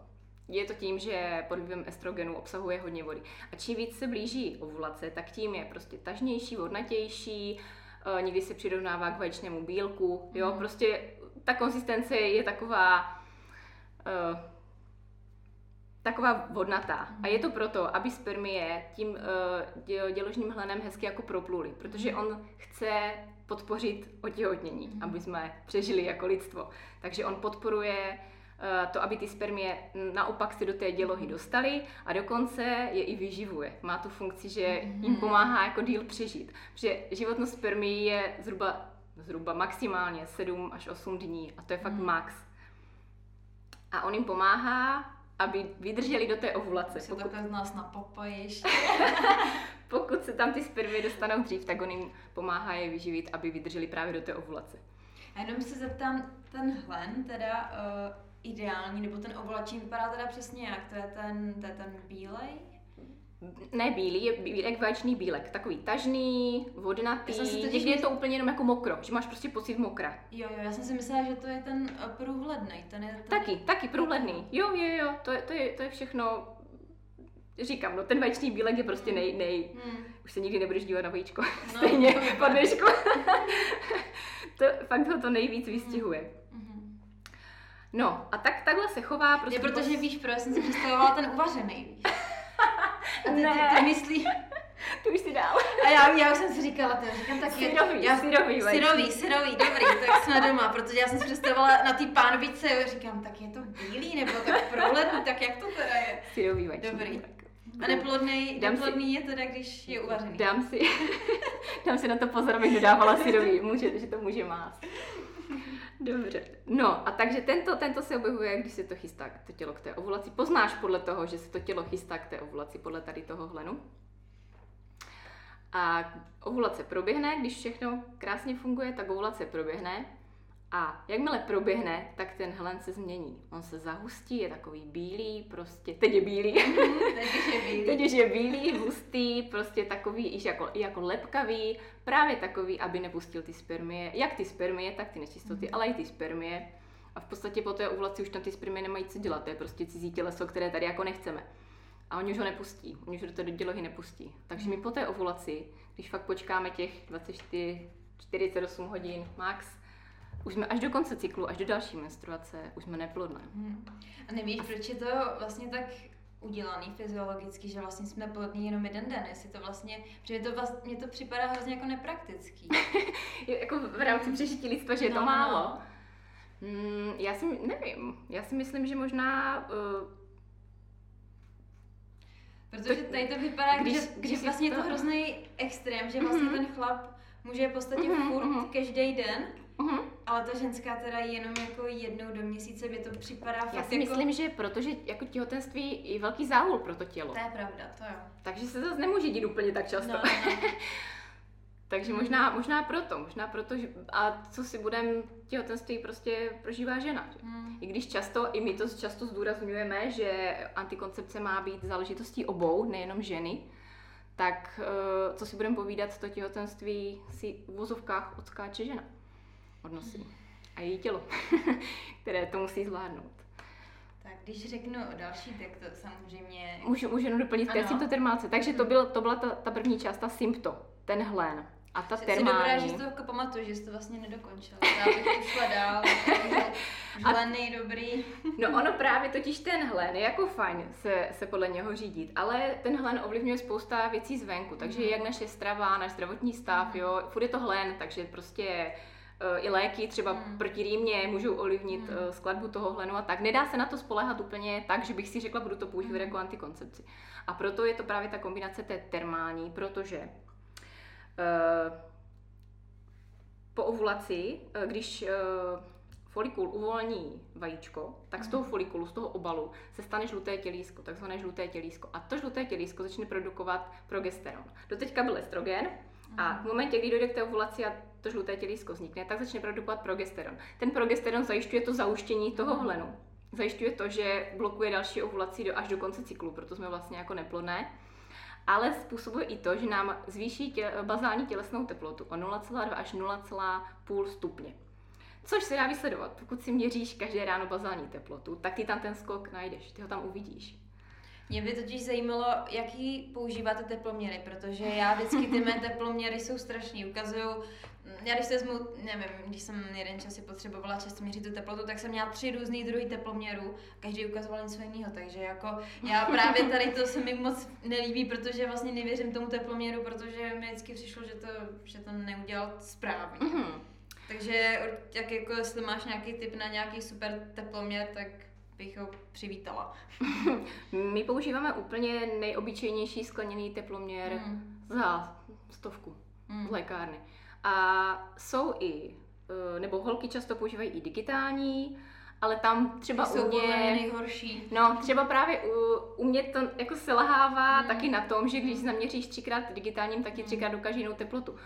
je to tím, že pod vlivem estrogenu obsahuje hodně vody. A čím víc se blíží ovulace, tak tím je prostě tažnější, vodnatější, uh, někdy se přirovnává k vaječnému bílku, jo, mm. prostě ta konzistence je taková uh, taková vodnatá. A je to proto, aby spermie tím uh, děložním hlenem hezky jako propluly, protože on chce podpořit otěhotnění, aby jsme přežili jako lidstvo. Takže on podporuje uh, to, aby ty spermie naopak se do té dělohy dostaly a dokonce je i vyživuje. Má tu funkci, že jim pomáhá jako díl přežít. Protože životnost spermí je zhruba, zhruba maximálně 7 až 8 dní a to je fakt mm. max. A on jim pomáhá aby vydrželi do té ovulace. Se pokud... z nás napopajíš. pokud se tam ty spermie dostanou dřív, tak on jim pomáhá je vyživit, aby vydrželi právě do té ovulace. A jenom se zeptám, ten hlen teda uh, ideální, nebo ten ovulační vypadá teda přesně jak? To je ten, to je ten bílej? Ne bílý, je bílek, vaječný bílek, takový tažný, vodnatý, někdy je to úplně jenom jako mokro, že máš prostě pocit mokra. Jo, jo, já jsem si myslela, že to je ten eh, průhledný, ten je ten... Taky, taky průhledný, jo, jo, jo, to je, to je, to je všechno, říkám, no ten vaječný bílek je prostě nej, nej, hmm. už se nikdy nebudeš dívat na vajíčko, no, stejně po dnešku. to fakt ho to nejvíc vystihuje. Hmm. No a tak takhle se chová prostě... Je protože víš, proč jsem si představovala ten uvařený, víš. A ty, ne. ty, ty myslí... To už si dál. A já, já už jsem si říkala, to říkám tak syrový, já, syrový, syrový, syrový, dobrý, tak jsme doma, protože já jsem si představovala na té pánvice, říkám, tak je to bílý nebo tak proledný, tak jak to teda je? Syrový vajíčný. Dobrý. A neplodný, neplodný si, je teda, když je uvařený. Dám si, dám si na to pozor, abych dodávala syrový, může, že to může mást. Dobře. No a takže tento, tento se objevuje, když se to chystá to tělo k té ovulaci. Poznáš podle toho, že se to tělo chystá k té ovulaci, podle tady toho hlenu. A ovulace proběhne, když všechno krásně funguje, tak ovulace proběhne A jakmile proběhne, tak ten hlen se změní. On se zahustí, je takový bílý, prostě, teď je bílý. Mm, teď je bílý. teď je bílý, hustý, prostě takový i jako, jako lepkavý, právě takový, aby nepustil ty spermie, jak ty spermie, tak ty nečistoty, mm. ale i ty spermie. A v podstatě po té ovulaci už tam ty spermie nemají co dělat, to je prostě cizí těleso, které tady jako nechceme. A oni už ho nepustí, oni už do té dělohy nepustí. Takže my po té ovulaci, když fakt počkáme těch 24, 48 hodin max, už jsme až do konce cyklu, až do další menstruace, už jsme neplodné. Hmm. A nevíš, proč je to vlastně tak udělaný fyziologicky, že vlastně jsme plodní jenom jeden den, jestli to vlastně, protože to vlastně, mně to připadá hrozně jako nepraktický. jako v rámci přežití lidstva, že je no, to málo. No. Hmm, já si nevím, já si myslím, že možná uh, Protože tady to vypadá, když, když že vlastně to... je to hrozný extrém, že vlastně mm-hmm. ten chlap může v podstatě mm-hmm. furt mm-hmm. každý den, mm-hmm. ale ta ženská teda jenom jako jednou do měsíce by to připadá fakt Já si jako... myslím, že protože jako těhotenství je velký záhul pro to tělo. To je pravda, to jo. Takže se zase nemůže dít úplně tak často. No, no. Takže hmm. možná, možná proto, možná proto, že, a co si budem, těhotenství prostě prožívá žena. Že? Hmm. I když často, i my to často zdůrazňujeme, že antikoncepce má být záležitostí obou, nejenom ženy, tak eh, co si budeme povídat, to těhotenství si v vozovkách odskáče žena odnosí. A její tělo, které to musí zvládnout. Tak když řeknu další, tak to samozřejmě... Můžu, můžu jenom doplnit k symptotermáce. Takže to, byl, to byla ta, ta první část, ta sympto, ten hlen. A ta Jsi termální... dobrá, že si to jako pamatuju, že jsi to vlastně nedokončila. Já bych šla dál. Hlen dobrý. no ono právě totiž ten hlen je jako fajn se, se podle něho řídit, ale ten hlen ovlivňuje spousta věcí zvenku, takže mm. jak naše strava, náš zdravotní stav, jo, furt je to hlen, takže prostě i léky třeba mm. proti rýmě můžou ovlivnit mm. uh, skladbu toho hlenu a tak. Nedá se na to spolehat úplně tak, že bych si řekla, budu to používat mm. jako antikoncepci. A proto je to právě ta kombinace té termální, protože Eh, po ovulaci, eh, když eh, folikul uvolní vajíčko, tak z toho mhm. folikulu, z toho obalu se stane žluté tělísko, takzvané žluté tělísko. A to žluté tělísko začne produkovat progesteron. Doteďka byl estrogen a v momentě, kdy dojde k té ovulaci a to žluté tělísko vznikne, tak začne produkovat progesteron. Ten progesteron zajišťuje to zauštění toho hlenu. Zajišťuje to, že blokuje další ovulaci do, až do konce cyklu, proto jsme vlastně jako neplodné ale způsobuje i to, že nám zvýší tě, bazální tělesnou teplotu o 0,2 až 0,5 stupně. Což se dá vysledovat. Pokud si měříš každé ráno bazální teplotu, tak ty tam ten skok najdeš, ty ho tam uvidíš. Mě by totiž zajímalo, jaký používáte teploměry, protože já vždycky ty mé teploměry jsou strašný. Ukazují, já když se vezmu, nevím, když jsem jeden čas si potřebovala často měřit tu teplotu, tak jsem měla tři různý druhy teploměrů, každý ukazoval něco jiného, takže jako já právě tady to se mi moc nelíbí, protože vlastně nevěřím tomu teploměru, protože mi vždycky přišlo, že to, že to neudělal správně. Mm-hmm. Takže jak jako jestli máš nějaký tip na nějaký super teploměr, tak bych ho přivítala. My používáme úplně nejobyčejnější skleněný teploměr mm. za stovku mm. z lékárny. A jsou i, eh, nebo holky často používají i digitální, ale tam třeba u mě... nejhorší. No, třeba právě u, u mě to jako se lahává mm. taky na tom, že když zaměříš třikrát digitálním, tak ti mm. třikrát dokáže jinou teplotu.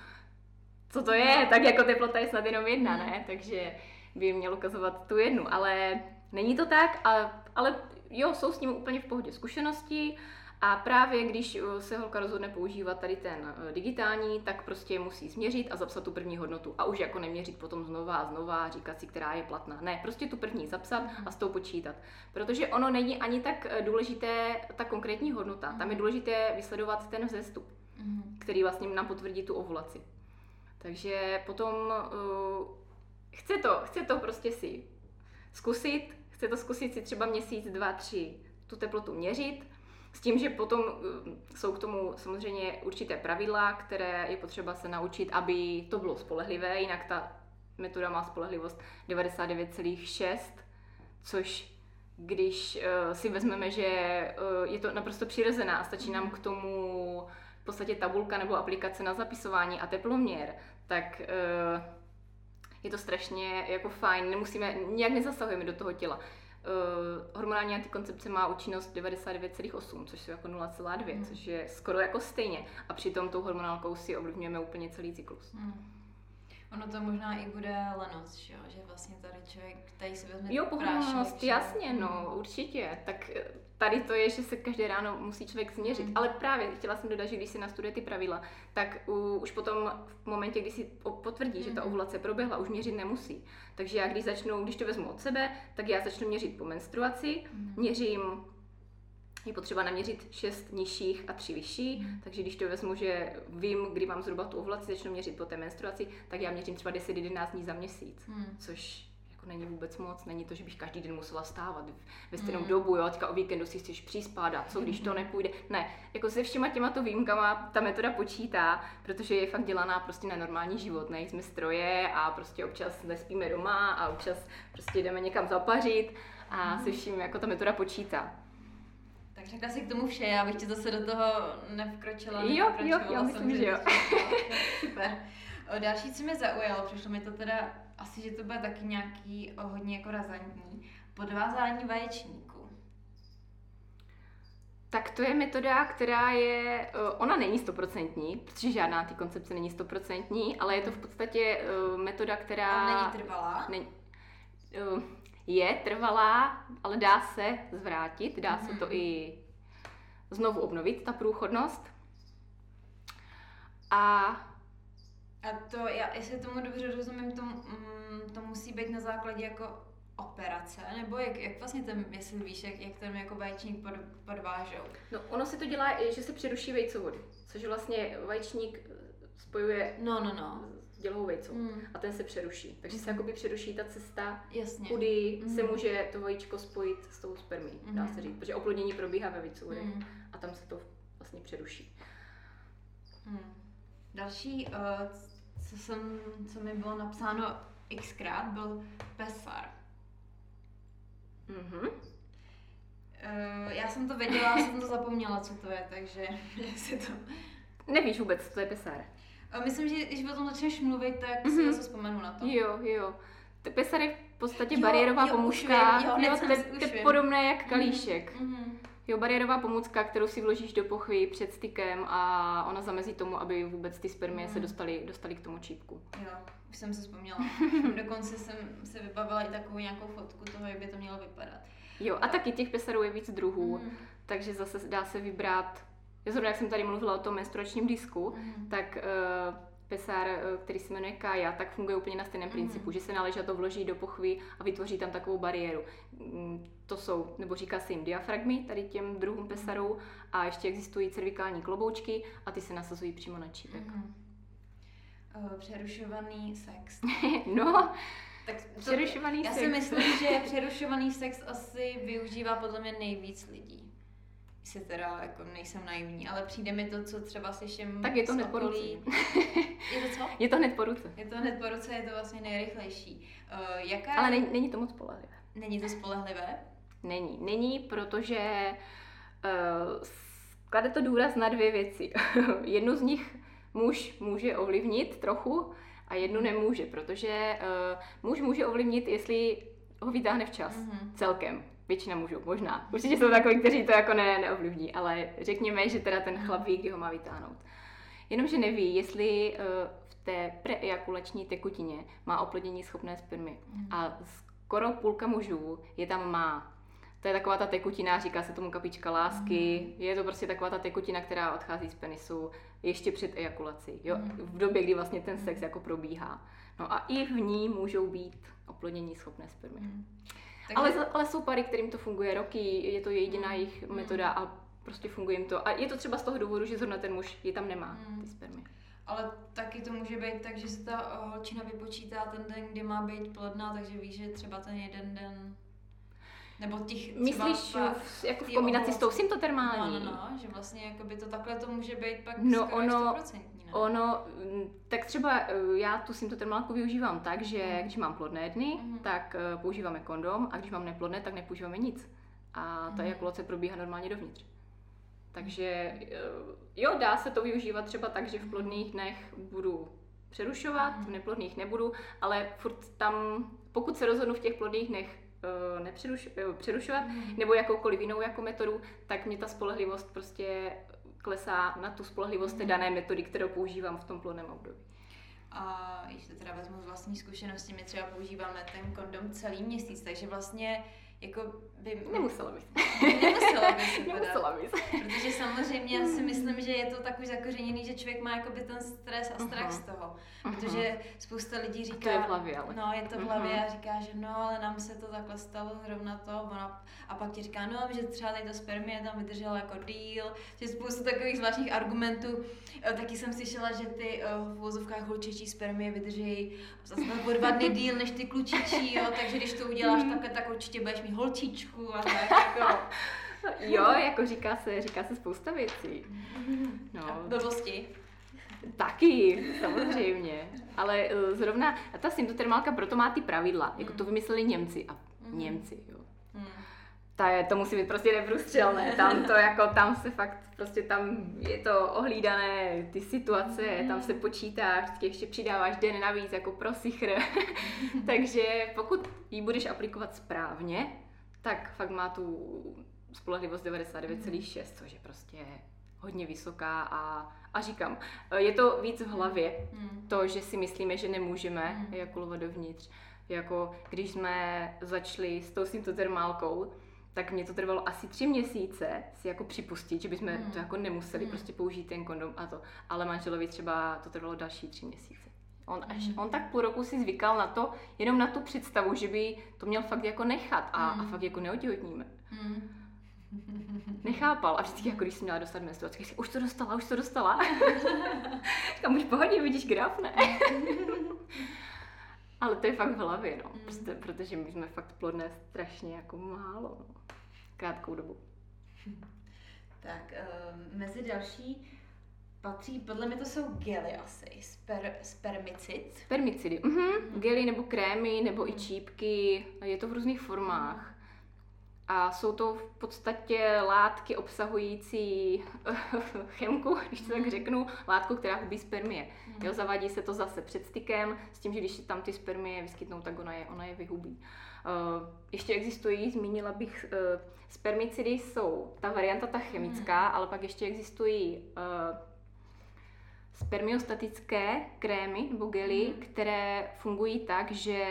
Co to je? Tak jako teplota je snad jenom jedna, mm. ne? Takže by měl ukazovat tu jednu, ale Není to tak, ale, ale jo, jsou s ním úplně v pohodě zkušenosti a právě když eh, se holka rozhodne používat tady ten eh, digitální, tak prostě musí změřit a zapsat tu první hodnotu a už jako neměřit potom znova a znova, říkat si, která je platná. Ne, prostě tu první zapsat a s tou počítat. Protože ono není ani tak eh, důležité ta konkrétní hodnota. Tam je důležité vysledovat ten vzestup, mhm. který vlastně nám potvrdí tu ovulaci. Takže potom uh, chce to, chce to prostě si zkusit, chce to zkusit si třeba měsíc, dva, tři tu teplotu měřit, s tím, že potom eh, jsou k tomu samozřejmě určité pravidla, které je potřeba se naučit, aby to bylo spolehlivé, jinak ta metoda má spolehlivost 99,6, což když uh, si vezmeme, že uh, je to naprosto přirozená a stačí nám k tomu v podstatě tabulka nebo aplikace na zapisování a teploměr, tak uh, je to strašně jako fajn, nemusíme, nějak nezasahujeme do toho těla. Uh, hormonální antikoncepce má účinnost 99,8, což jsou jako 0,2, mm. což je skoro jako stejně. A přitom tou hormonálkou si ovlivňujeme úplně celý cyklus. Mm. Ono to možná i bude lenost, že, jo? že vlastně tady člověk, tady si vezme Jo, pohodlnost, jasně, no, určitě. Tak eh, tady to je, že se každé ráno musí člověk změřit. Mm. Ale právě chtěla jsem dodat, že když si nastuduje ty pravidla, tak uh, už potom v momentě, kdy si potvrdí, mm. že ta mhm. ovulace proběhla, už měřit nemusí. Takže já když začnu, když to vezmu od sebe, tak já začnu měřit po menstruaci, mm. měřím je potřeba naměřit 6 nižších a 3 vyšší, mm. takže když to vezmu, že vím, kdy mám zhruba tu ovulaci, začnu měřit po té menstruaci, tak já měřím třeba 10-11 dní za měsíc, mm. což není vůbec moc, není to, že bych každý den musela stávat ve stejnou mm. dobu, jo, teďka o víkendu si chceš přispádat, co když to hmm. nepůjde. Ne, jako se všema těma to výjimkama ta metoda počítá, protože je fakt dělaná prostě na normální život, ne, jsme stroje a prostě občas nespíme doma a občas prostě jdeme někam zapařit a mm. se vším jako ta metoda počítá. Tak řekla si k tomu vše, já bych tě zase do toho nevkročila. Jo, jo, já myslím, že jo. Super. O, další, co mě zaujalo, přišlo mi to teda, asi, že to bude taky nějaký o, hodně jako razantní, podvázání vaječníku. Tak to je metoda, která je, ona není stoprocentní, protože žádná ty koncepce není stoprocentní, ale je to v podstatě metoda, která... A není trvalá? Není, je trvalá, ale dá se zvrátit, dá se to mhm. i znovu obnovit, ta průchodnost. A a to, já, jestli tomu dobře rozumím, to, mm, to musí být na základě jako operace, nebo jak, jak vlastně ten, jestli víš, jak, jak ten jako vaječník pod, podvážou? No ono se to dělá, že se přeruší vejcovody, což vlastně vaječník spojuje no, no, no dělovou vejcou mm. a ten se přeruší. Takže se hmm. jakoby přeruší ta cesta, Jasně. kudy mm. se může to vajíčko spojit s tou spermí, mm. dá se říct. Protože oplodnění probíhá ve vejcovodech mm. a tam se to vlastně přeruší. Mm. Další, uh, co, jsem, co mi bylo napsáno xkrát, byl pesar. Mm-hmm. Uh, já jsem to věděla, ale jsem to zapomněla, co to je, takže jestli to... Nevíš vůbec, co to je pesar? Myslím, že když o tom začneš mluvit, tak mm-hmm. si mhm. zase vzpomenu na to. Jo, jo. Pesar je v podstatě jo, bariérová jo, pomůcka, jo, jo, to, to je podobné jak mhm, kalíšek. Mm-hmm. Jo, bariérová pomůcka, kterou si vložíš do pochvy před stykem a ona zamezí tomu, aby vůbec ty spermie mm. se dostaly, dostaly k tomu čípku. Jo, už jsem se vzpomněla. Dokonce jsem se vybavila i takovou nějakou fotku toho, jak by to mělo vypadat. Jo, a taky těch pesarů je víc druhů, mm. takže zase dá se vybrat zrovna, jak jsem tady mluvila o tom menstruačním disku, mm. tak uh, pesár, eh, který se jmenuje Kaja, tak funguje úplně na stejném mm. principu, že se to vloží do pochvy a vytvoří tam takovou bariéru. Mm, to jsou, nebo říká se jim diafragmy, tady těm druhům mhm. pesarů, a ještě existují cervikální kloboučky a ty se nasazují přímo na čípek. Mm. Uh, přerušovaný sex. no, tak to, přerušovaný já sex. Já si myslím, že přerušovaný sex asi využívá podle mě nejvíc lidí si teda jako nejsem naivní, ale přijde mi to, co třeba slyším Tak je to hned po ruce. je to co? Je to hned po ruce. Je to hned po ruce, je to vlastně nejrychlejší. Uh, jaká... Ale není, není to moc spolehlivé. Není to spolehlivé? Není. Není, protože uh, klade to důraz na dvě věci. Jednu z nich muž může ovlivnit trochu a jednu nemůže, protože uh, muž může ovlivnit, jestli ho vytáhne včas mm-hmm. celkem většina mužů, možná. Určitě jsou takový, kteří to jako ne, neovlivní, ale řekněme, že teda ten chlap ví, kdy ho má vytáhnout. Jenomže neví, jestli uh, v té preejakulační tekutině má oplodnění schopné spermy. Mm. A skoro půlka mužů je tam má. To je taková ta tekutina, říká se tomu kapička lásky. Mm. Je to prostě taková ta tekutina, která odchází z penisu ještě před ejakulací. Jo? Mm. V době, kdy vlastně ten sex jako probíhá. No a i v ní můžou být oplodnění schopné spermy. Mm. Takže... Ale, ale jsou pary, kterým to funguje roky, je to jediná mm. jejich metoda a prostě funguje jim to. A je to třeba z toho důvodu, že zrovna ten muž je tam nemá, mm. ty spermy. Ale taky to může být tak, že se ta holčina vypočítá ten den, kdy má být plodná, takže ví, že třeba ten jeden den nebo těch Myslíš v, jako v kombinaci s tou symptotermální? No, no, no, že vlastně jako by to takhle to může být pak no, ono, 100%, ne? Ono, mm, tak třeba eh, já tu symptotermálku využívám tak, že mm. když mám plodné dny, mm. tak eh, používáme kondom a když mám neplodné, tak nepoužíváme nic. A ta mm. ejakulace probíhá normálně dovnitř. Takže eh, jo, dá se to využívat třeba tak, že v plodných dnech budu přerušovat, v neplodných nebudu, ale furt tam, pokud se rozhodnu v těch plodných dnech nepřerušovat, mm. nebo jakoukoliv jinou jako metodu, tak mě ta spolehlivost prostě klesá na tu spolehlivost té dané metody, kterou používám v tom plodném období. a když to teda vezmu z vlastní zkušenosti, my třeba používáme ten kondom celý měsíc, takže vlastně jako by... Nemusela bys. Nemusela bys. Nemusela bys. Protože samozřejmě já si myslím, že je to takový zakořeněný, že člověk má jakoby ten stres a strach uh-huh. z toho. Protože uh-huh. spousta lidí říká... A to je v hlavě, ale. No, je to v hlavě uh-huh. a říká, že no, ale nám se to takhle stalo zrovna to. Ona, a pak ti říká, no, že třeba tady to spermie tam vydrželo jako díl. Že spoustu takových zvláštních argumentů. Eh, taky jsem slyšela, že ty eh, v vozovkách holčičí spermie vydrží zase o dva dny díl než ty klučičí, jo. Takže když to uděláš uh-huh. takhle, tak určitě budeš mít holčičku a tak jako. Jo, jako říká se, říká se spousta věcí. No. Blbosti. Taky, samozřejmě. Ale uh, zrovna ta symptotermálka proto má ty pravidla. Jako to vymysleli Němci a mm. Němci, jo. Mm. Ta je, to musí být prostě neprůstřelné. Tam to jako, tam se fakt, prostě tam je to ohlídané, ty situace, mm. tam se počítáš, vždycky ještě přidáváš den navíc jako pro sichr. Takže pokud ji budeš aplikovat správně, tak fakt má tu spolehlivost 99,6, což je prostě hodně vysoká a, a říkám, je to víc v hlavě, mm. to, že si myslíme, že nemůžeme mm. ejakulovat dovnitř. Jako když jsme začali s tou symptotermálkou, tak mě to trvalo asi tři měsíce si jako připustit, že bychom mm. to jako nemuseli mm. prostě použít ten kondom a to. Ale manželovi třeba to trvalo další tři měsíce. On, až, mm. on tak půl roku si zvykal na to, jenom na tu představu, že by to měl fakt jako nechat a, mm. a fakt jako neotěhotníme. Mm. Nechápal a vždycky, jako když jsem měla dostat menstruaci, říkal, už to dostala, už to dostala. Říkám, už pohodě, vidíš graf, ne? Ale to je fakt v hlavě, no. Mm. Prostě, protože my jsme fakt plodné strašně jako málo, no. Krátkou dobu. Tak, uh, mezi další patří, podle mě to jsou gely asi, sper, spermicid. Spermicidy, mhm. Mm. Gely nebo krémy, nebo mm. i čípky, je to v různých formách. A jsou to v podstatě látky obsahující chemku, když to tak mhm. řeknu, látku, která hubí spermie. Mm. Jo, zavádí se to zase před stykem, s tím, že když se tam ty spermie vyskytnou, tak ona je, ona je vyhubí. Uh, ještě existují, zmínila bych, uh, spermicidy jsou ta varianta ta chemická, mm. ale pak ještě existují uh, spermiostatické krémy nebo gely, mm. které fungují tak, že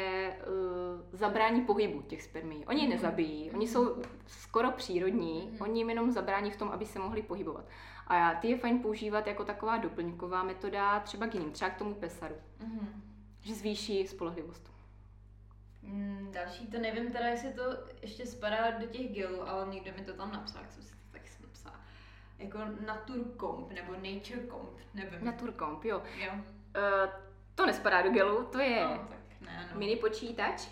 uh, zabrání pohybu těch spermí. Oni je mhm. nezabijí, oni jsou skoro přírodní, mm. oni jim jenom zabrání v tom, aby se mohli pohybovat. A já, ty je fajn používat jako taková doplňková metoda třeba k jiným, třeba k tomu pesaru, mm. že zvýší spolehlivost. Mm, další, to nevím teda, jestli to ještě spadá do těch gelů, ale někdo mi to tam napsal, jak jsem si jako Naturcomp nebo Naturecomp, nevím. Naturcomp, jo. jo. Uh, to nespadá do gelu, to je no, tak ne, no. mini počítač.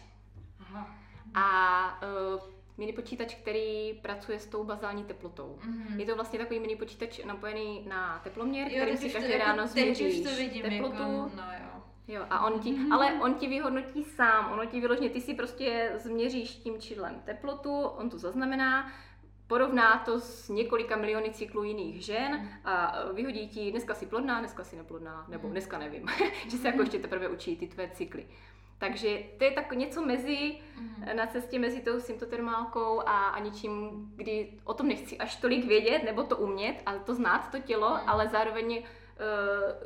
Aha. A uh, mini počítač, který pracuje s tou bazální teplotou. Mm-hmm. Je to vlastně takový mini počítač napojený na teploměr, jo, který si každý jako, ráno změří teplotu. Jako, no jo. Jo, a on ti, mm-hmm. ale on ti vyhodnotí sám, ono ti vyložně, ty si prostě změříš tím čidlem teplotu, on to zaznamená, porovná to s několika miliony cyklů jiných žen a vyhodí ti, dneska si plodná, dneska si neplodná, nebo dneska nevím, že se jako ještě teprve učí ty tvé cykly. Takže to je tak něco mezi, na cestě mezi tou symptotermálkou a, a něčím, kdy o tom nechci až tolik vědět, nebo to umět, ale to znát, to tělo, ale zároveň uh,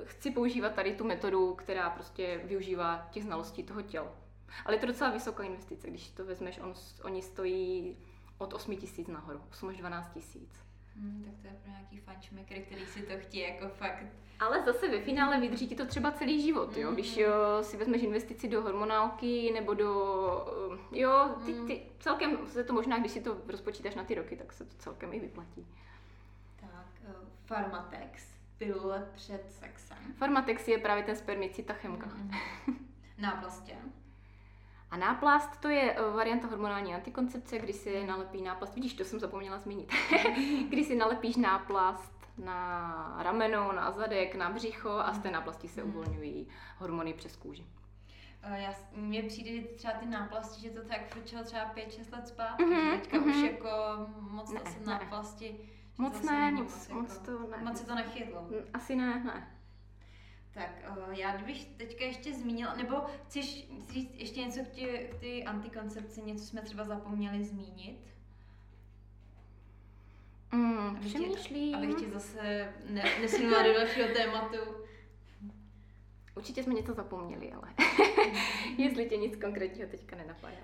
chci používat tady tu metodu, která prostě využívá těch znalostí toho těla. Ale je to docela vysoká investice, když to vezmeš, on, oni stojí od 8 tisíc nahoru, 8 až 12 tisíc. Hmm, tak to je pro nějaký fančmekry, který si to chtějí jako fakt. Ale zase ve finále vydrží ti to třeba celý život, jo? Když jo, si vezmeš investici do hormonálky nebo do, eh, jo, ty, ty, hmm. celkem se to možná, když si to rozpočítáš na ty roky, tak se to celkem i vyplatí. Tak, uh, Pharmatex, pilule před sexem. Pharmatex je právě ten spermicid, ta chemka. Mm-hmm. A náplast to je eh, varianta hormonální antikoncepce, kdy si nalepí náplast, vidíš, to jsem zapomněla zmínit, kdy si nalepíš náplast na rameno, na zadek, na břicho a z té náplasti se mhm. uvolňují hormony přes kůži. Eh, já, mně přijde, že třeba ty náplasti, že to tak frčelo třeba 5-6 let zpátky, mm-hmm, teďka mm-hmm. už mhm. jako moc ne, asi náplasti. Moc ne, moc, moc, moc jako, to ne. Moc se to nechytlo. Asi ne, ne. Tak uh, já kdybych teďka ještě zmínila, nebo chceš říct ještě něco k, tě, k ty antikoncepci, něco jsme třeba zapomněli zmínit? Mm, přemýšlím. Abych tě zase ne, nesunula do dalšího tématu. Určitě jsme něco zapomněli, ale jestli tě nic konkrétního teďka nenapadá.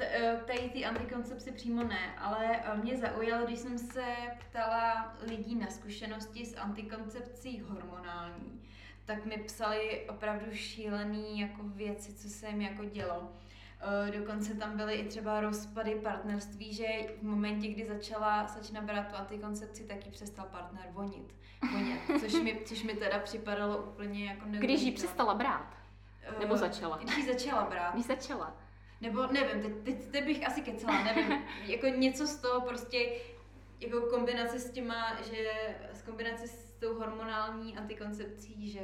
Eh, tady ty antikoncepci přímo ne, ale eh, mě zaujalo, když jsem se ptala lidí na zkušenosti s antikoncepcí hormonální, tak mi psali opravdu šílený jako věci, co se jim jako dělo. Eh, dokonce tam byly i třeba rozpady partnerství, že v momentě, kdy začala začne brát tu antikoncepci, tak jí přestal partner vonit. vonit což, mi, což mi teda připadalo úplně jako neuvěřitelné. Když ji přestala brát? Nebo začala? Když ji začala brát. Když začala. Nebo nevím, teď, teď, teď bych asi kecala, nevím. jako něco z toho prostě, jako kombinace s těma, že s kombinace s tou hormonální antikoncepcí, že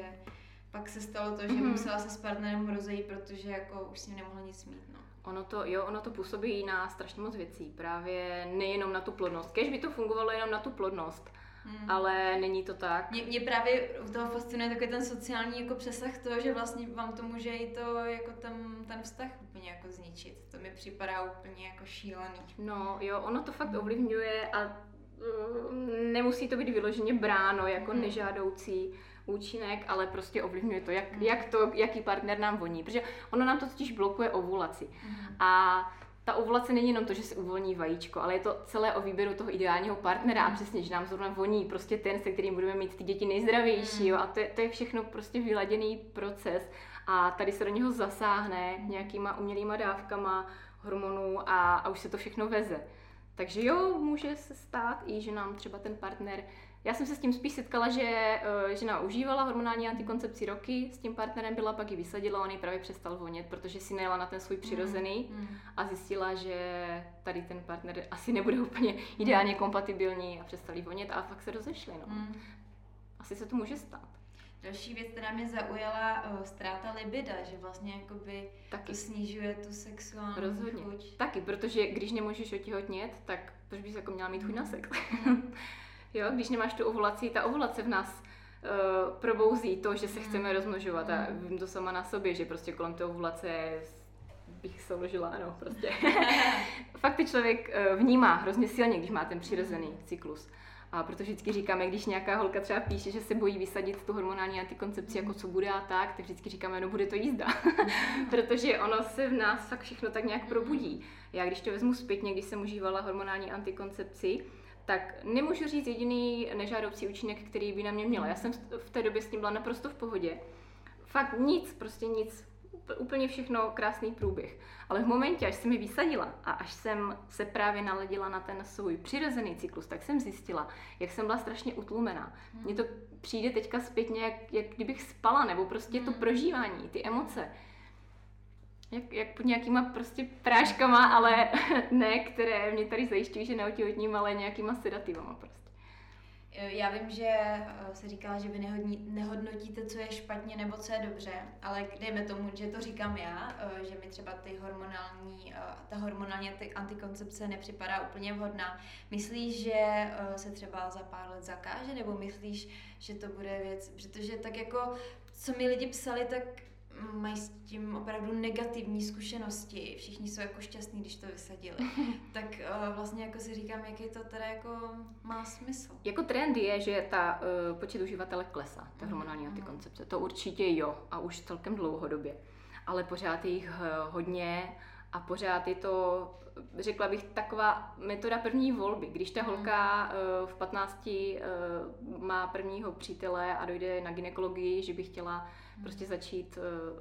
pak se stalo to, že mm-hmm. musela se s partnerem rozejít, protože jako už s ním nemohla nic mít. No. Ono to, jo, ono to působí na strašně moc věcí, právě nejenom na tu plodnost. Kež by to fungovalo jenom na tu plodnost, Hmm. Ale není to tak. Mě, mě právě u toho fascinuje takový ten sociální jako přesah toho, že vlastně vám to může i to jako ten, ten vztah úplně jako zničit. To mi připadá úplně jako šílený. No jo, ono to fakt ovlivňuje a nemusí to být vyloženě bráno jako hmm. nežádoucí účinek, ale prostě ovlivňuje to, jak, hmm. jak to, jaký partner nám voní. Protože ono nám to totiž blokuje ovulaci. Hmm. A ta ovulace není jenom to, že se uvolní vajíčko, ale je to celé o výběru toho ideálního partnera a přesně, že nám zrovna voní prostě ten, se kterým budeme mít ty děti nejzdravější, jo, a to je, to je všechno prostě vyladěný proces a tady se do něho zasáhne nějakýma umělýma dávkama hormonů a, a už se to všechno veze. Takže jo, může se stát i, že nám třeba ten partner já jsem se s tím spíš setkala, že uh, žena užívala hormonální antikoncepci roky, s tím partnerem byla, pak ji vysadila, on ji právě přestal vonět, protože si najela na ten svůj přirozený mm, mm. a zjistila, že tady ten partner asi nebude úplně ideálně kompatibilní a přestali vonět a fakt se rozešli. No. Mm. Asi se to může stát. Další věc, která mě zaujala, uh, ztráta libida, že vlastně jakoby Taky. to snižuje tu sexuální Rozhodně. chuť. Taky, protože když nemůžeš otěhotnět, tak proč bys jako měla mít chuť na sex? Mm. Jo, když nemáš tu ovulaci, ta ovulace v nás uh, probouzí to, že se chceme rozmnožovat a mm. vím to sama na sobě, že prostě kolem té ovulace bych se uložila, ano, prostě. Fakt ty člověk uh, vnímá hrozně silně, když má ten přirozený cyklus. A protože vždycky říkáme, když nějaká holka třeba píše, že se bojí vysadit tu hormonální antikoncepci, jako co bude a tak, tak vždycky říkáme, no bude to jízda. protože ono se v nás fakt všechno tak nějak probudí. Já když to vezmu zpětně, když jsem užívala hormonální antikoncepci, tak nemůžu říct jediný nežádoucí účinek, který by na mě měla. Já jsem v té době s tím byla naprosto v pohodě. Fakt nic, prostě nic. Úplně všechno krásný průběh. Ale v momentě, až jsem mi vysadila a až jsem se právě naladila na ten svůj přirozený cyklus, tak jsem zjistila, jak jsem byla strašně utlumená. Mně to přijde teďka zpětně, jak, jak kdybych spala, nebo prostě to hmm. prožívání, ty emoce jak, jak pod nějakýma prostě práškama, ale ne, které mě tady zajišťují, že neotěhotním, ale nějakýma sedativama prostě. Já vím, že eh, se říkala, že vy nehodnotíte, co je špatně nebo co je dobře, ale dejme tomu, že to říkám já, eh, že mi třeba ty hormonální, eh, ta hormonální antikoncepce nepřipadá úplně vhodná. Myslíš, že se třeba za pár let zakáže, nebo myslíš, že to bude věc, protože tak jako, co mi lidi psali, tak mají s tím opravdu negativní zkušenosti, všichni jsou jako šťastní, když to vysadili, tak uh, vlastně jako si říkám, jaký to teda jako má smysl. Jako trend je, že ta uh, počet uživatelek klesá, ta mhm, hormonální mm. antikoncepce. To určitě jo a už celkem dlouhodobě. Ale pořád je jich uh, hodně a pořád je to, řekla bych, taková metoda první volby. Když ta mhm. holka uh, v 15 uh, má prvního přítele a dojde na ginekologii, že by chtěla prostě začít uh,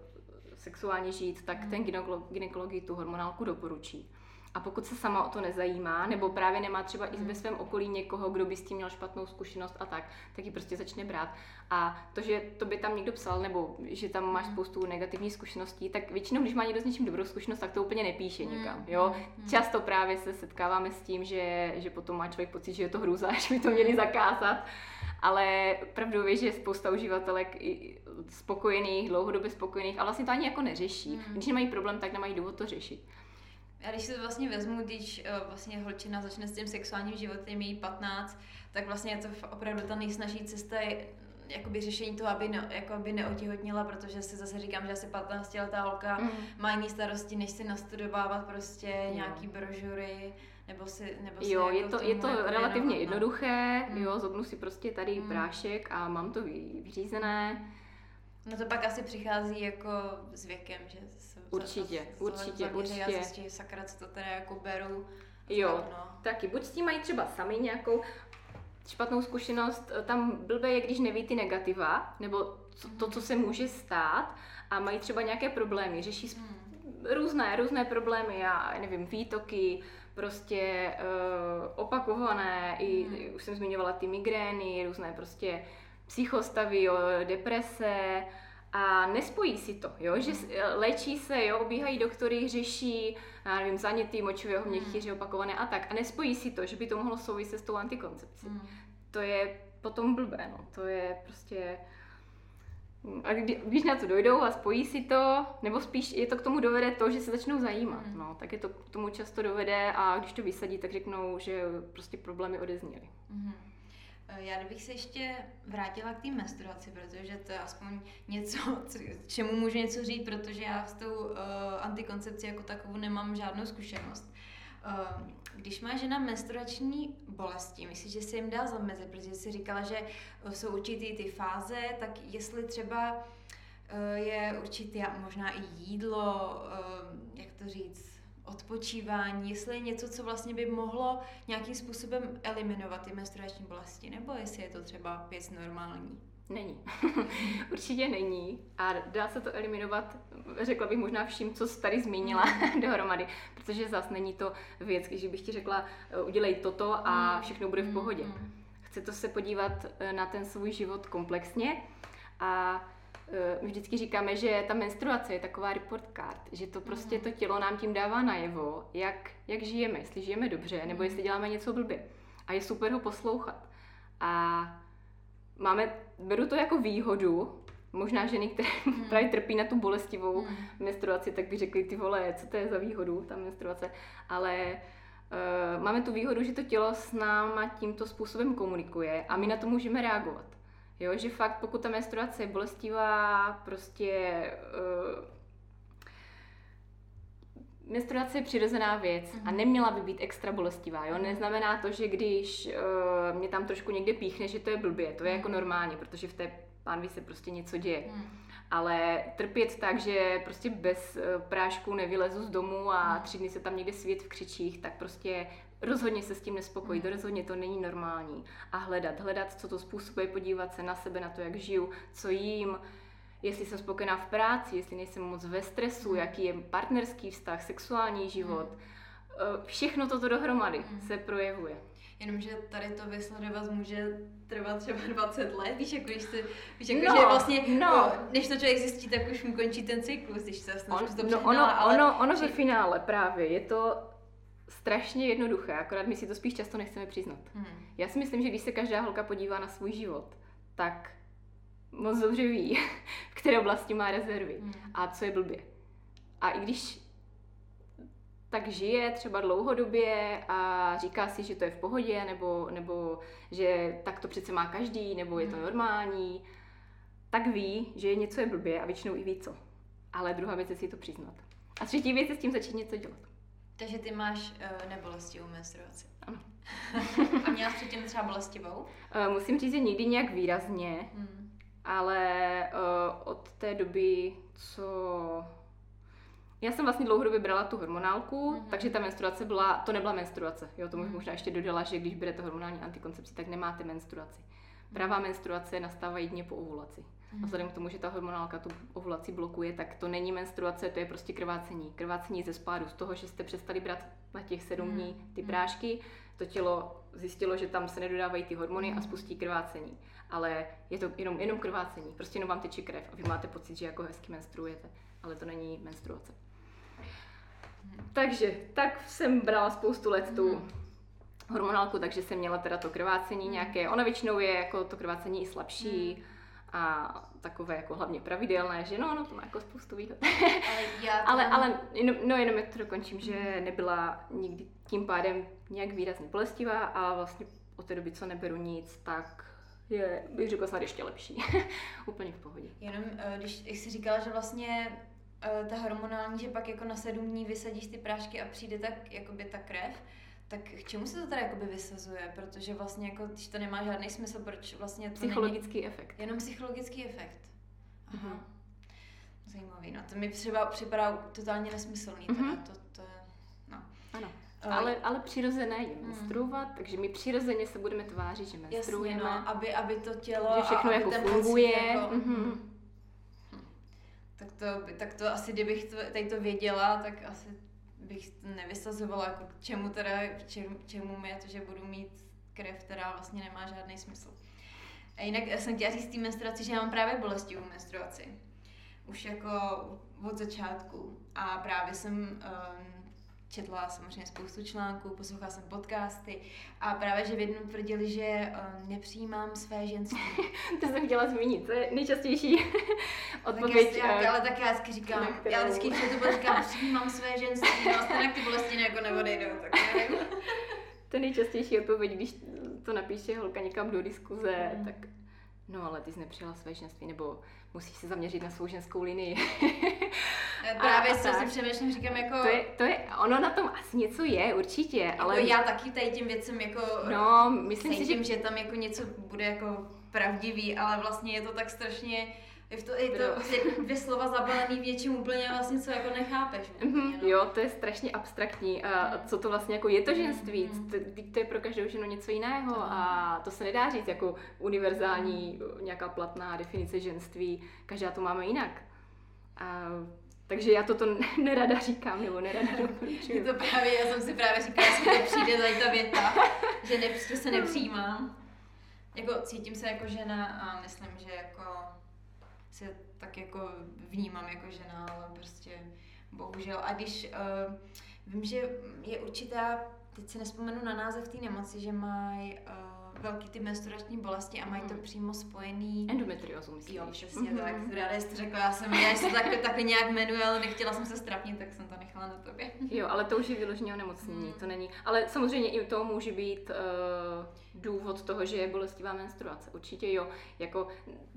sexuálně žít, tak ten ginekolog, tu hormonálku doporučí. A pokud se sama o to nezajímá, nebo právě nemá třeba i ve hmm. svém okolí někoho, kdo by s tím měl špatnou zkušenost a tak, tak ji prostě začne brát. A to, že to by tam někdo psal, nebo že tam máš hmm. spoustu negativních zkušeností, tak většinou, když má někdo s něčím dobrou zkušenost, tak to úplně nepíše hmm. nikam. Jo? Často právě se setkáváme s tím, že, že potom má člověk pocit, že je to hrůza, že by to měli zakázat. Ale pravdou je, že spousta uživatelek spokojených, dlouhodobě spokojených a vlastně to ani jako neřeší. Když nemají problém, tak nemají důvod to řešit. Já když si to vlastně vezmu, když uh, vlastně holčina začne s tím sexuálním životem, jí 15, tak vlastně je to opravdu ta nejsnažší cesta je, jakoby řešení toho, aby, ne, jako aby neotěhotnila, protože si zase říkám, že asi 15 letá holka mm. má jiný starosti, než si nastudovávat prostě mm. nějaký brožury, nebo si, nebo si Jo, jako je to, je to jako relativně no. jednoduché, mm. jo, zobnu si prostě tady mm. prášek a mám to vyřízené No to pak asi přichází jako s věkem, že určitě, za, určitě, určitě. Já zjistí, sakra, co to teda jako beru. Jo, tak, no. taky. Buď s tím mají třeba sami nějakou špatnou zkušenost, tam blbé je, když neví ty negativa, nebo to, to, co se může stát a mají třeba nějaké problémy, řeší hmm. různé, různé problémy, já nevím, výtoky, prostě uh, opakované, i hmm. už jsem zmiňovala ty migrény, různé prostě psychostavy, jo, deprese a nespojí si to, jo, že hmm. léčí se, jo, obíhají doktory, řeší, já nevím, zanětý močového měchýře hmm. opakované a tak a nespojí si to, že by to mohlo souviset s tou antikoncepcí. Hmm. To je potom blbé, no, to je prostě a kdy, když na to dojdou a spojí si to, nebo spíš je to k tomu dovede to, že se začnou zajímat, mm. no, tak je to k tomu často dovede a když to vysadí, tak řeknou, že prostě problémy odezněly. Mm. Já kdybych se ještě vrátila k té menstruaci, protože to je aspoň něco, čemu můžu něco říct, protože já s tou uh, antikoncepcí jako takovou nemám žádnou zkušenost. Uh, když má žena menstruační bolesti, myslíš, že se jim dá zamezit, protože jsi říkala, že jsou určitý ty fáze, tak jestli třeba eh, je určitý možná i jídlo, eh, jak to říct, odpočívání, jestli je něco, co vlastně by mohlo nějakým způsobem eliminovat ty menstruační bolesti, nebo jestli je to třeba věc normální. Není. Určitě není. A dá se to eliminovat, řekla bych možná vším, co jsi tady zmínila mm. dohromady, protože zase není to věc, když bych ti řekla, eh, udělej toto a mm. všechno bude v pohodě. Mm. Chce to se podívat eh, na ten svůj život komplexně a my vždycky říkáme, že ta menstruace je taková report card, že to prostě to tělo nám tím dává najevo, jak, jak žijeme, jestli žijeme dobře, nebo jestli děláme něco blbě. A je super ho poslouchat. A máme, beru to jako výhodu, možná ženy, které hmm. právě trpí na tu bolestivou hmm. menstruaci, tak by řekli, ty vole, co to je za výhodu, ta menstruace, ale uh, máme tu výhodu, že to tělo s náma tímto způsobem komunikuje a my na to můžeme reagovat. Jo, že fakt, pokud ta menstruace je bolestivá, prostě uh, menstruace je přirozená věc mm-hmm. a mhm. neměla by být extra bolestivá. Jo? Neznamená to, že když uh, mě tam trošku někde píchne, že to je blbě. To je jako normálně, protože v té pánvi se prostě něco děje. Mm. Ale trpět tak, že prostě bez uh, prášku nevylezu z domu a tři dny se tam někde svět v křičích, tak prostě rozhodně se s tím nespokojit, mm. rozhodně to není normální. A hledat, hledat, co to způsobuje, podívat se na sebe, na to, jak žiju, co jím, jestli jsem spokojená v práci, jestli nejsem moc ve stresu, mm. jaký je partnerský vztah, sexuální život. Mm. Všechno toto dohromady mm. se projevuje. Jenomže tady to vysledovat může trvat třeba 20 let, víš, jako když ty, víš, jako, no, že vlastně, no. než to člověk zjistí, tak už mu končí ten cyklus, když se On, to no, ono, ale... ono, ono že... ve finále právě je to strašně jednoduché, akorát my si to spíš často nechceme přiznat. Hmm. Já si myslím, že když se každá holka podívá na svůj život, tak moc dobře ví, v které oblasti má rezervy hmm. a co je blbě. A i když tak žije třeba dlouhodobě a říká si, že to je v pohodě, nebo, nebo že tak to přece má každý, nebo je to hmm. normální, tak ví, že něco je blbě a většinou i ví co. Ale druhá věc je si to přiznat. A třetí věc je s tím začít něco dělat. Takže ty máš uh, nebolestivou menstruaci. Ano. a měla jsi předtím třeba bolestivou? Uh, musím říct, že nikdy nějak výrazně. Hmm ale uh, od té doby, co já jsem vlastně dlouhodobě brala tu hormonálku, mm-hmm. takže ta menstruace byla, to nebyla menstruace. Jo, to mm-hmm. možná ještě dodala, že když berete hormonální antikoncepci, tak nemáte menstruaci. Pravá menstruace nastává jedině po ovulaci. A vzhledem k tomu, že ta hormonálka tu ovulaci blokuje, tak to není menstruace, to je prostě krvácení. Krvácení ze spádu, z toho, že jste přestali brát na těch sedm dní mhm. ty prášky, to tělo zjistilo, že tam se nedodávají ty hormony a spustí krvácení ale je to jenom, jenom krvácení, prostě jenom vám teče krev a vy máte pocit, že jako hezky menstruujete, ale to není menstruace. Takže, tak jsem brala spoustu let tu mhm. Hormonálku, takže jsem měla teda to krvácení mhm. nějaké, ona většinou je jako to krvácení i slabší, mm. a takové jako hlavně pravidelné, že no, no to má jako spoustu výhod. Ale, já ale, ale jenom, no jenom to dokončím, že nebyla nikdy tím pádem nějak výrazně bolestivá a vlastně od té doby, co neberu nic, tak je, bych řekla, snad ještě lepší. Úplně v pohodě. Jenom, eh, když jsi říkala, že vlastně eh, ta hormonální, že pak jako na sedm dní vysadíš ty prášky a přijde tak jakoby ta krev, tak k čemu se to teda jakoby vysazuje? Protože vlastně jako, když to nemá žádný smysl, proč vlastně to Psychologický není... efekt. Jenom psychologický efekt. Aha. Mm-hmm. Zajímavý, no to mi třeba připadá totálně nesmyslný, teda mm-hmm. to, to je, no. Ano. Ale, ale přirozené je hmm. menstruovat, mm. takže my přirozeně se budeme tvářit, že menstruujeme. Jasně, no, aby, aby to tělo že všechno a jako funguje. Jako, mm-hmm. Tak to, tak to asi, kdybych to, tady to věděla, tak asi bych nevysazovala, jako k čemu teda, k čemu, mi je to, že budu mít krev, která vlastně nemá žádný smysl. A jinak jsem chtěla říct té menstruaci, že já mám právě bolesti u menstruaci. Už jako od začátku. A právě jsem um, četla samozřejmě spoustu článků, poslouchala jsem podcasty a právě, že v jednom tvrdili, že um, nepřijímám své ženství. to jsem chtěla zmínit, to je nejčastější odpověď. Tak já, ale tak já vždycky říkám, kterou... já vždycky, to říkám, přijímám své ženství, no a stejně ty bolesti jako neodejdou, tak nevím. to je nejčastější odpověď, když to napíše holka někam do diskuze, mm. tak no ale ty jsi nepřijala své ženství, nebo musíš se zaměřit na svou ženskou linii. Právě co si přemýšlím, říkám jako... To je, to je, ono na tom asi něco je, určitě, jako ale... já taky tady tím věcem jako... No, myslím si, že... že tam jako něco bude jako pravdivý, ale vlastně je to tak strašně je to, je to vlastně dvě slova zabalený v něčím úplně vlastně, co jako nechápeš. mm-hmm, no. Jo, to je strašně abstraktní. A co to vlastně jako je to ženství? Mm. To, to je pro každou ženu něco jiného a to se nedá říct jako univerzální nějaká platná definice ženství. Každá to máme jinak. A takže já toto nerada říkám, nebo nerada doporučuji. to právě, já jsem si právě říkala, že to přijde tady ta věta, že ne, se nepřijímám. Jako cítím se jako žena a myslím, že jako se tak jako vnímám jako žena, ale prostě bohužel. A když uh, vím, že je určitá, teď se nespomenu na název té nemoci, že mají uh, velký ty menstruační bolesti a mají to mhm. přímo spojený. Endometriózu, myslím. Jo, přesně mm-hmm. tak. Ráda jste řekla, já jsem, já se tak, takhle nějak jmenuje, ale nechtěla jsem se strapnit, tak jsem to nechala na tobě. Jo, ale to už je vyloženě onemocnění, mm. to není. Ale samozřejmě i to může být uh, důvod toho, že je bolestivá menstruace. Určitě jo. Jako,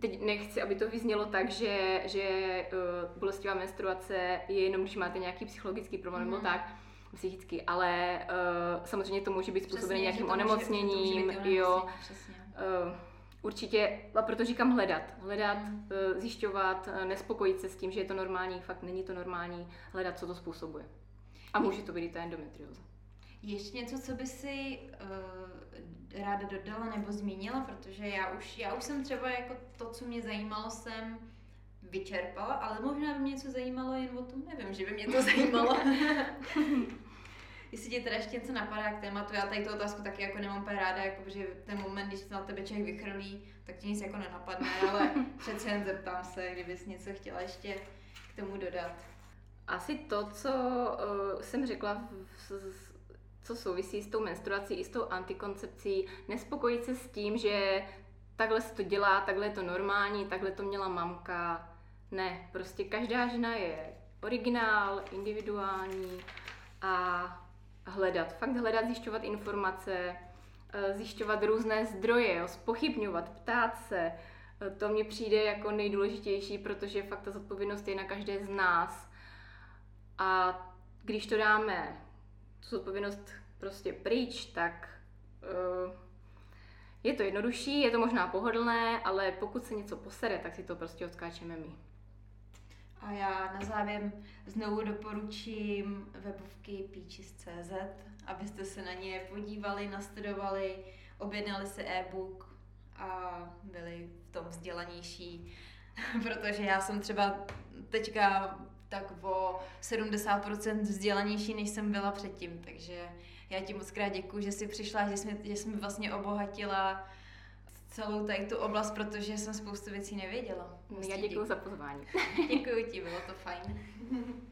teď nechci, aby to vyznělo tak, že, že uh, bolestivá menstruace je jenom, když máte nějaký psychologický problém mm. nebo tak psychicky, ale uh, samozřejmě to může být způsobené nějakým onemocněním, může, jo. Uh, určitě, a proto říkám hledat, hledat, mm. uh, zjišťovat, uh, nespokojit se s tím, že je to normální, fakt není to normální, hledat, co to způsobuje. A může to být i ta endometrióza. Ještě něco, co by si uh, ráda dodala nebo zmínila, protože já už, já už jsem třeba jako to, co mě zajímalo, jsem vyčerpala, ale možná by mě něco zajímalo jen o tom, nevím, že by mě to zajímalo. Jestli tě teda ještě něco napadá k tématu, já tady tu otázku taky jako nemám úplně ráda, jako, že ten moment, když se na tebe člověk vychrlí, tak ti nic jako nenapadne, ale přece jen zeptám se, kdybys něco chtěla ještě k tomu dodat. Asi to, co uh, jsem řekla, v, co souvisí s tou menstruací i s tou antikoncepcí, nespokojit se s tím, že takhle se to dělá, takhle je to normální, takhle to měla mamka. Ne, prostě každá žena je originál, individuální a hledat, fakt hledat, zjišťovat informace, eh, zjišťovat různé zdroje, spochybňovat, ptát se. Eh, to mně přijde jako nejdůležitější, protože fakt ta zodpovědnost je na každé z nás. A když to dáme, tu zodpovědnost prostě pryč, tak uh, je to jednodušší, je to možná pohodlné, ale pokud se něco posere, tak si to prostě odskáčeme my. A já na závěr znovu doporučím webovky Peaches.cz, abyste se na ně podívali, nastudovali, objednali si e-book a byli v tom vzdělanější, protože já jsem třeba teďka tak o 70% vzdělanější, než jsem byla předtím, takže já ti moc krát děkuji, že jsi přišla, že jsi, že jsi mi vlastně obohatila celou tady tu oblast, protože jsem spoustu věcí nevěděla. Já děkuji za pozvání. děkuji ti, bylo to fajn.